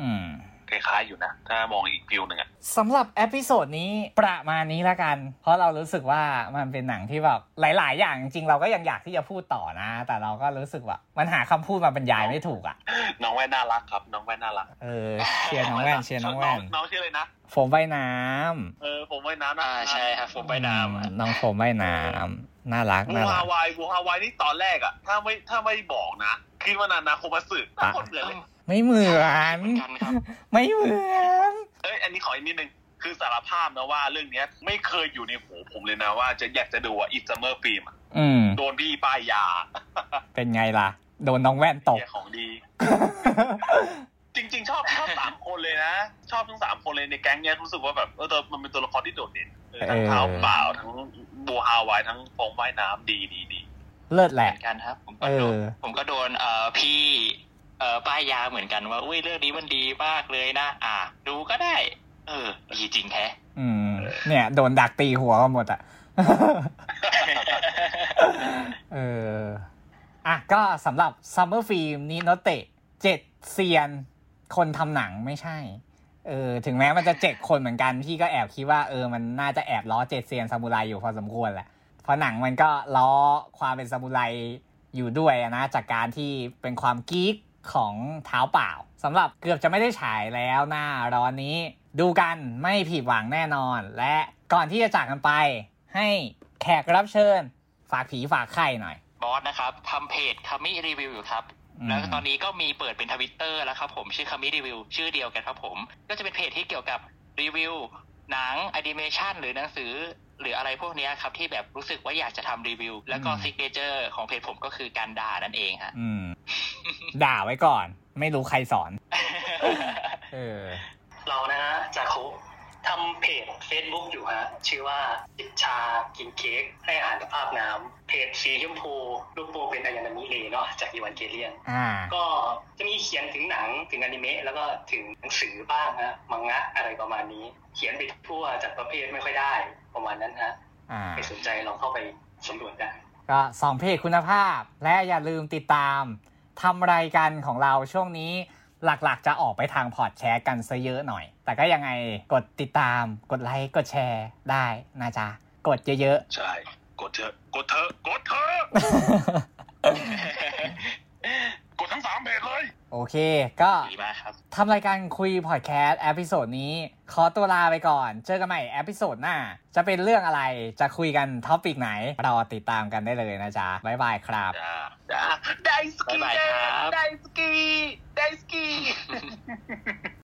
อืมคล้ายๆอยู่นะ ถ้ามองอีก feel หนึ่งอะสำหรับ episode นี้ประมาณนี้แล้วกัน เพราะเรารู้สึกว่ามันเป็นหนังที่แบบหลาย ๆ อย่างจริงๆเราก็ยังอยากที่จะพูดต่อนะ แต่เราก็รู้สึกว่ามันหาคำพูดมาบรรยายไม่ถูกอะน้องแว่นน่ารักครับ น้องแว่นน่ารักเออเชียร์น้องแว่นเชียร์น้องแว่นน้องชื่ออะไรนะโฟมว่ายน้ำเออผมว่ายน้ำนะอ่าใช่ครับผมไปน้ำอะน้องโฟมว่ายน้ำน่ารักบูน่ารัฮากวายบูฮาวายนี่ตอนแรกอะถ้าไม่ถ้าไม่บอกนะคิดว่านานาโคมัสึน่าคนเหมือนเลย ไม่เหมือนเหมือนกันครับไม่เหมือนเอ้ยอันนี้ขออีกนิดนึงคือสารภาพนะว่าเรื่องเนี้ย ไม่เคยอยู่ในหูผมเลยนะว่าจะอยากจะดูอะอีซัมเมอร์ฟิล์มอืมโดนพี่ป้ายยา เป็นไงล่ะ โดนน้องแว่นตกเหี้ยของดี จริง ๆ ชอบชอบสามคนเลยนะ ชอบทั้งสามคนเลยในแก๊งเนี้ยรู้สึกว่าแบบเออตัวมันเป็นตัวละครที่โดดเด่นเออทั้งเออเท้าเปล่าทั้งบูฮาวายทั้งฟงว่ายน้ำดีดีดีเลิศแหเหมืละอนกันครับ ผมก็เอโดนอผมก็โดนเอ่อพี่ เอ่อป้ายยาเหมือนกันว่าอุ้ยเรื่องนี้มันดีมากเลยนะอ่า ดูก็ได้ เออดีจริงแท้อืม เนี่ย โดนดักตีหัวกันหมดอะเอออะก็สำหรับ Summer Film นี้โนเตะเจ็ดเซียนคนทำหนังไม่ใช่ เออ ถึงแม้มันจะเจ็ดคนเหมือนกัน พี่ก็แอบคิดว่าเออมันน่าจะแอบล้อเจ็ดเซียนซามูไรอยู่พอสมควรแหละเพราะหนังมันก็ล้อความเป็นซามูไรอยู่ด้วยอะนะ จากการที่เป็นความกิ๊ก ของเท้าเปล่าสำหรับเกือบจะไม่ได้ฉายแล้วหน้าร้อนนี้ ดูกันไม่ผิดหวังแน่นอน และก่อนที่จะจากกันไป ให้แขกรับเชิญ ฝากผีฝากไข่หน่อยบอสนะครับทำเพจคามิรีวิวอยู่ครับอืมแล้วตอนนี้ก็มีเปิดเป็นทวิตเตอร์แล้วครับผมชื่อคามิรีวิวชื่อเดียวกันครับผม ก็จะเป็นเพจที่เกี่ยวกับรีวิวหนังแอนิเมชันหรือหนังสือ หรืออะไรพวกเนี้ยครับที่แบบรู้สึกว่าอยากจะทำรีวิว แล้วก็ signature ของเพจผมก็คือการด่านั่นเองฮะอืมด่าไว้ก่อน ไม่รู้ใครสอนเออเรานะฮะจากคุทำเพจ Facebook อยู่ฮะ ชื่อว่าจิบชากินเค้กให้อาหารกับภาพน้ำเพจสีชมพูรูปโปเป็นอายานามิเลเนาะจากอีวันเกเลียนอ่าก็จะมีเขียนถึงหนังถึงอนิเมะแล้วก็ถึงหนังสือบ้างฮะมังงะอะไรประมาณนี้ เขียนไปทั่วจากประเภทไม่ค่อยได้ ประมาณนั้นฮะอ่าใครสนใจลองเข้าไปสำรวจได้ก็สองเพจคุณภาพ และอย่าลืมติดตามทำรายการของเราช่วงนี้หลักๆ จะออกไปทางพอดแชร์กันซะเยอะหน่อย แต่ก็ยังไงกดติดตาม กดไลค์ กดแชร์ได้นะจ๊ะ กดเยอะใช่ กดเถอะ กดเถอะ กดเถอะๆ กดทั้งสามเพจเลย โอเค ก็ดีมากครับทำรายการคุย podcast episode นี้ ขอตัวลาไปก่อน เจอกันใหม่ episode หน้า จะเป็นเรื่องอะไรจะคุยกัน topic ไหน รอติดตามกันได้เลยนะจ๊ะ บ๊ายบายครับจ้าจ้าได้สกีบ๊ายบายครับได้สกีได้สกี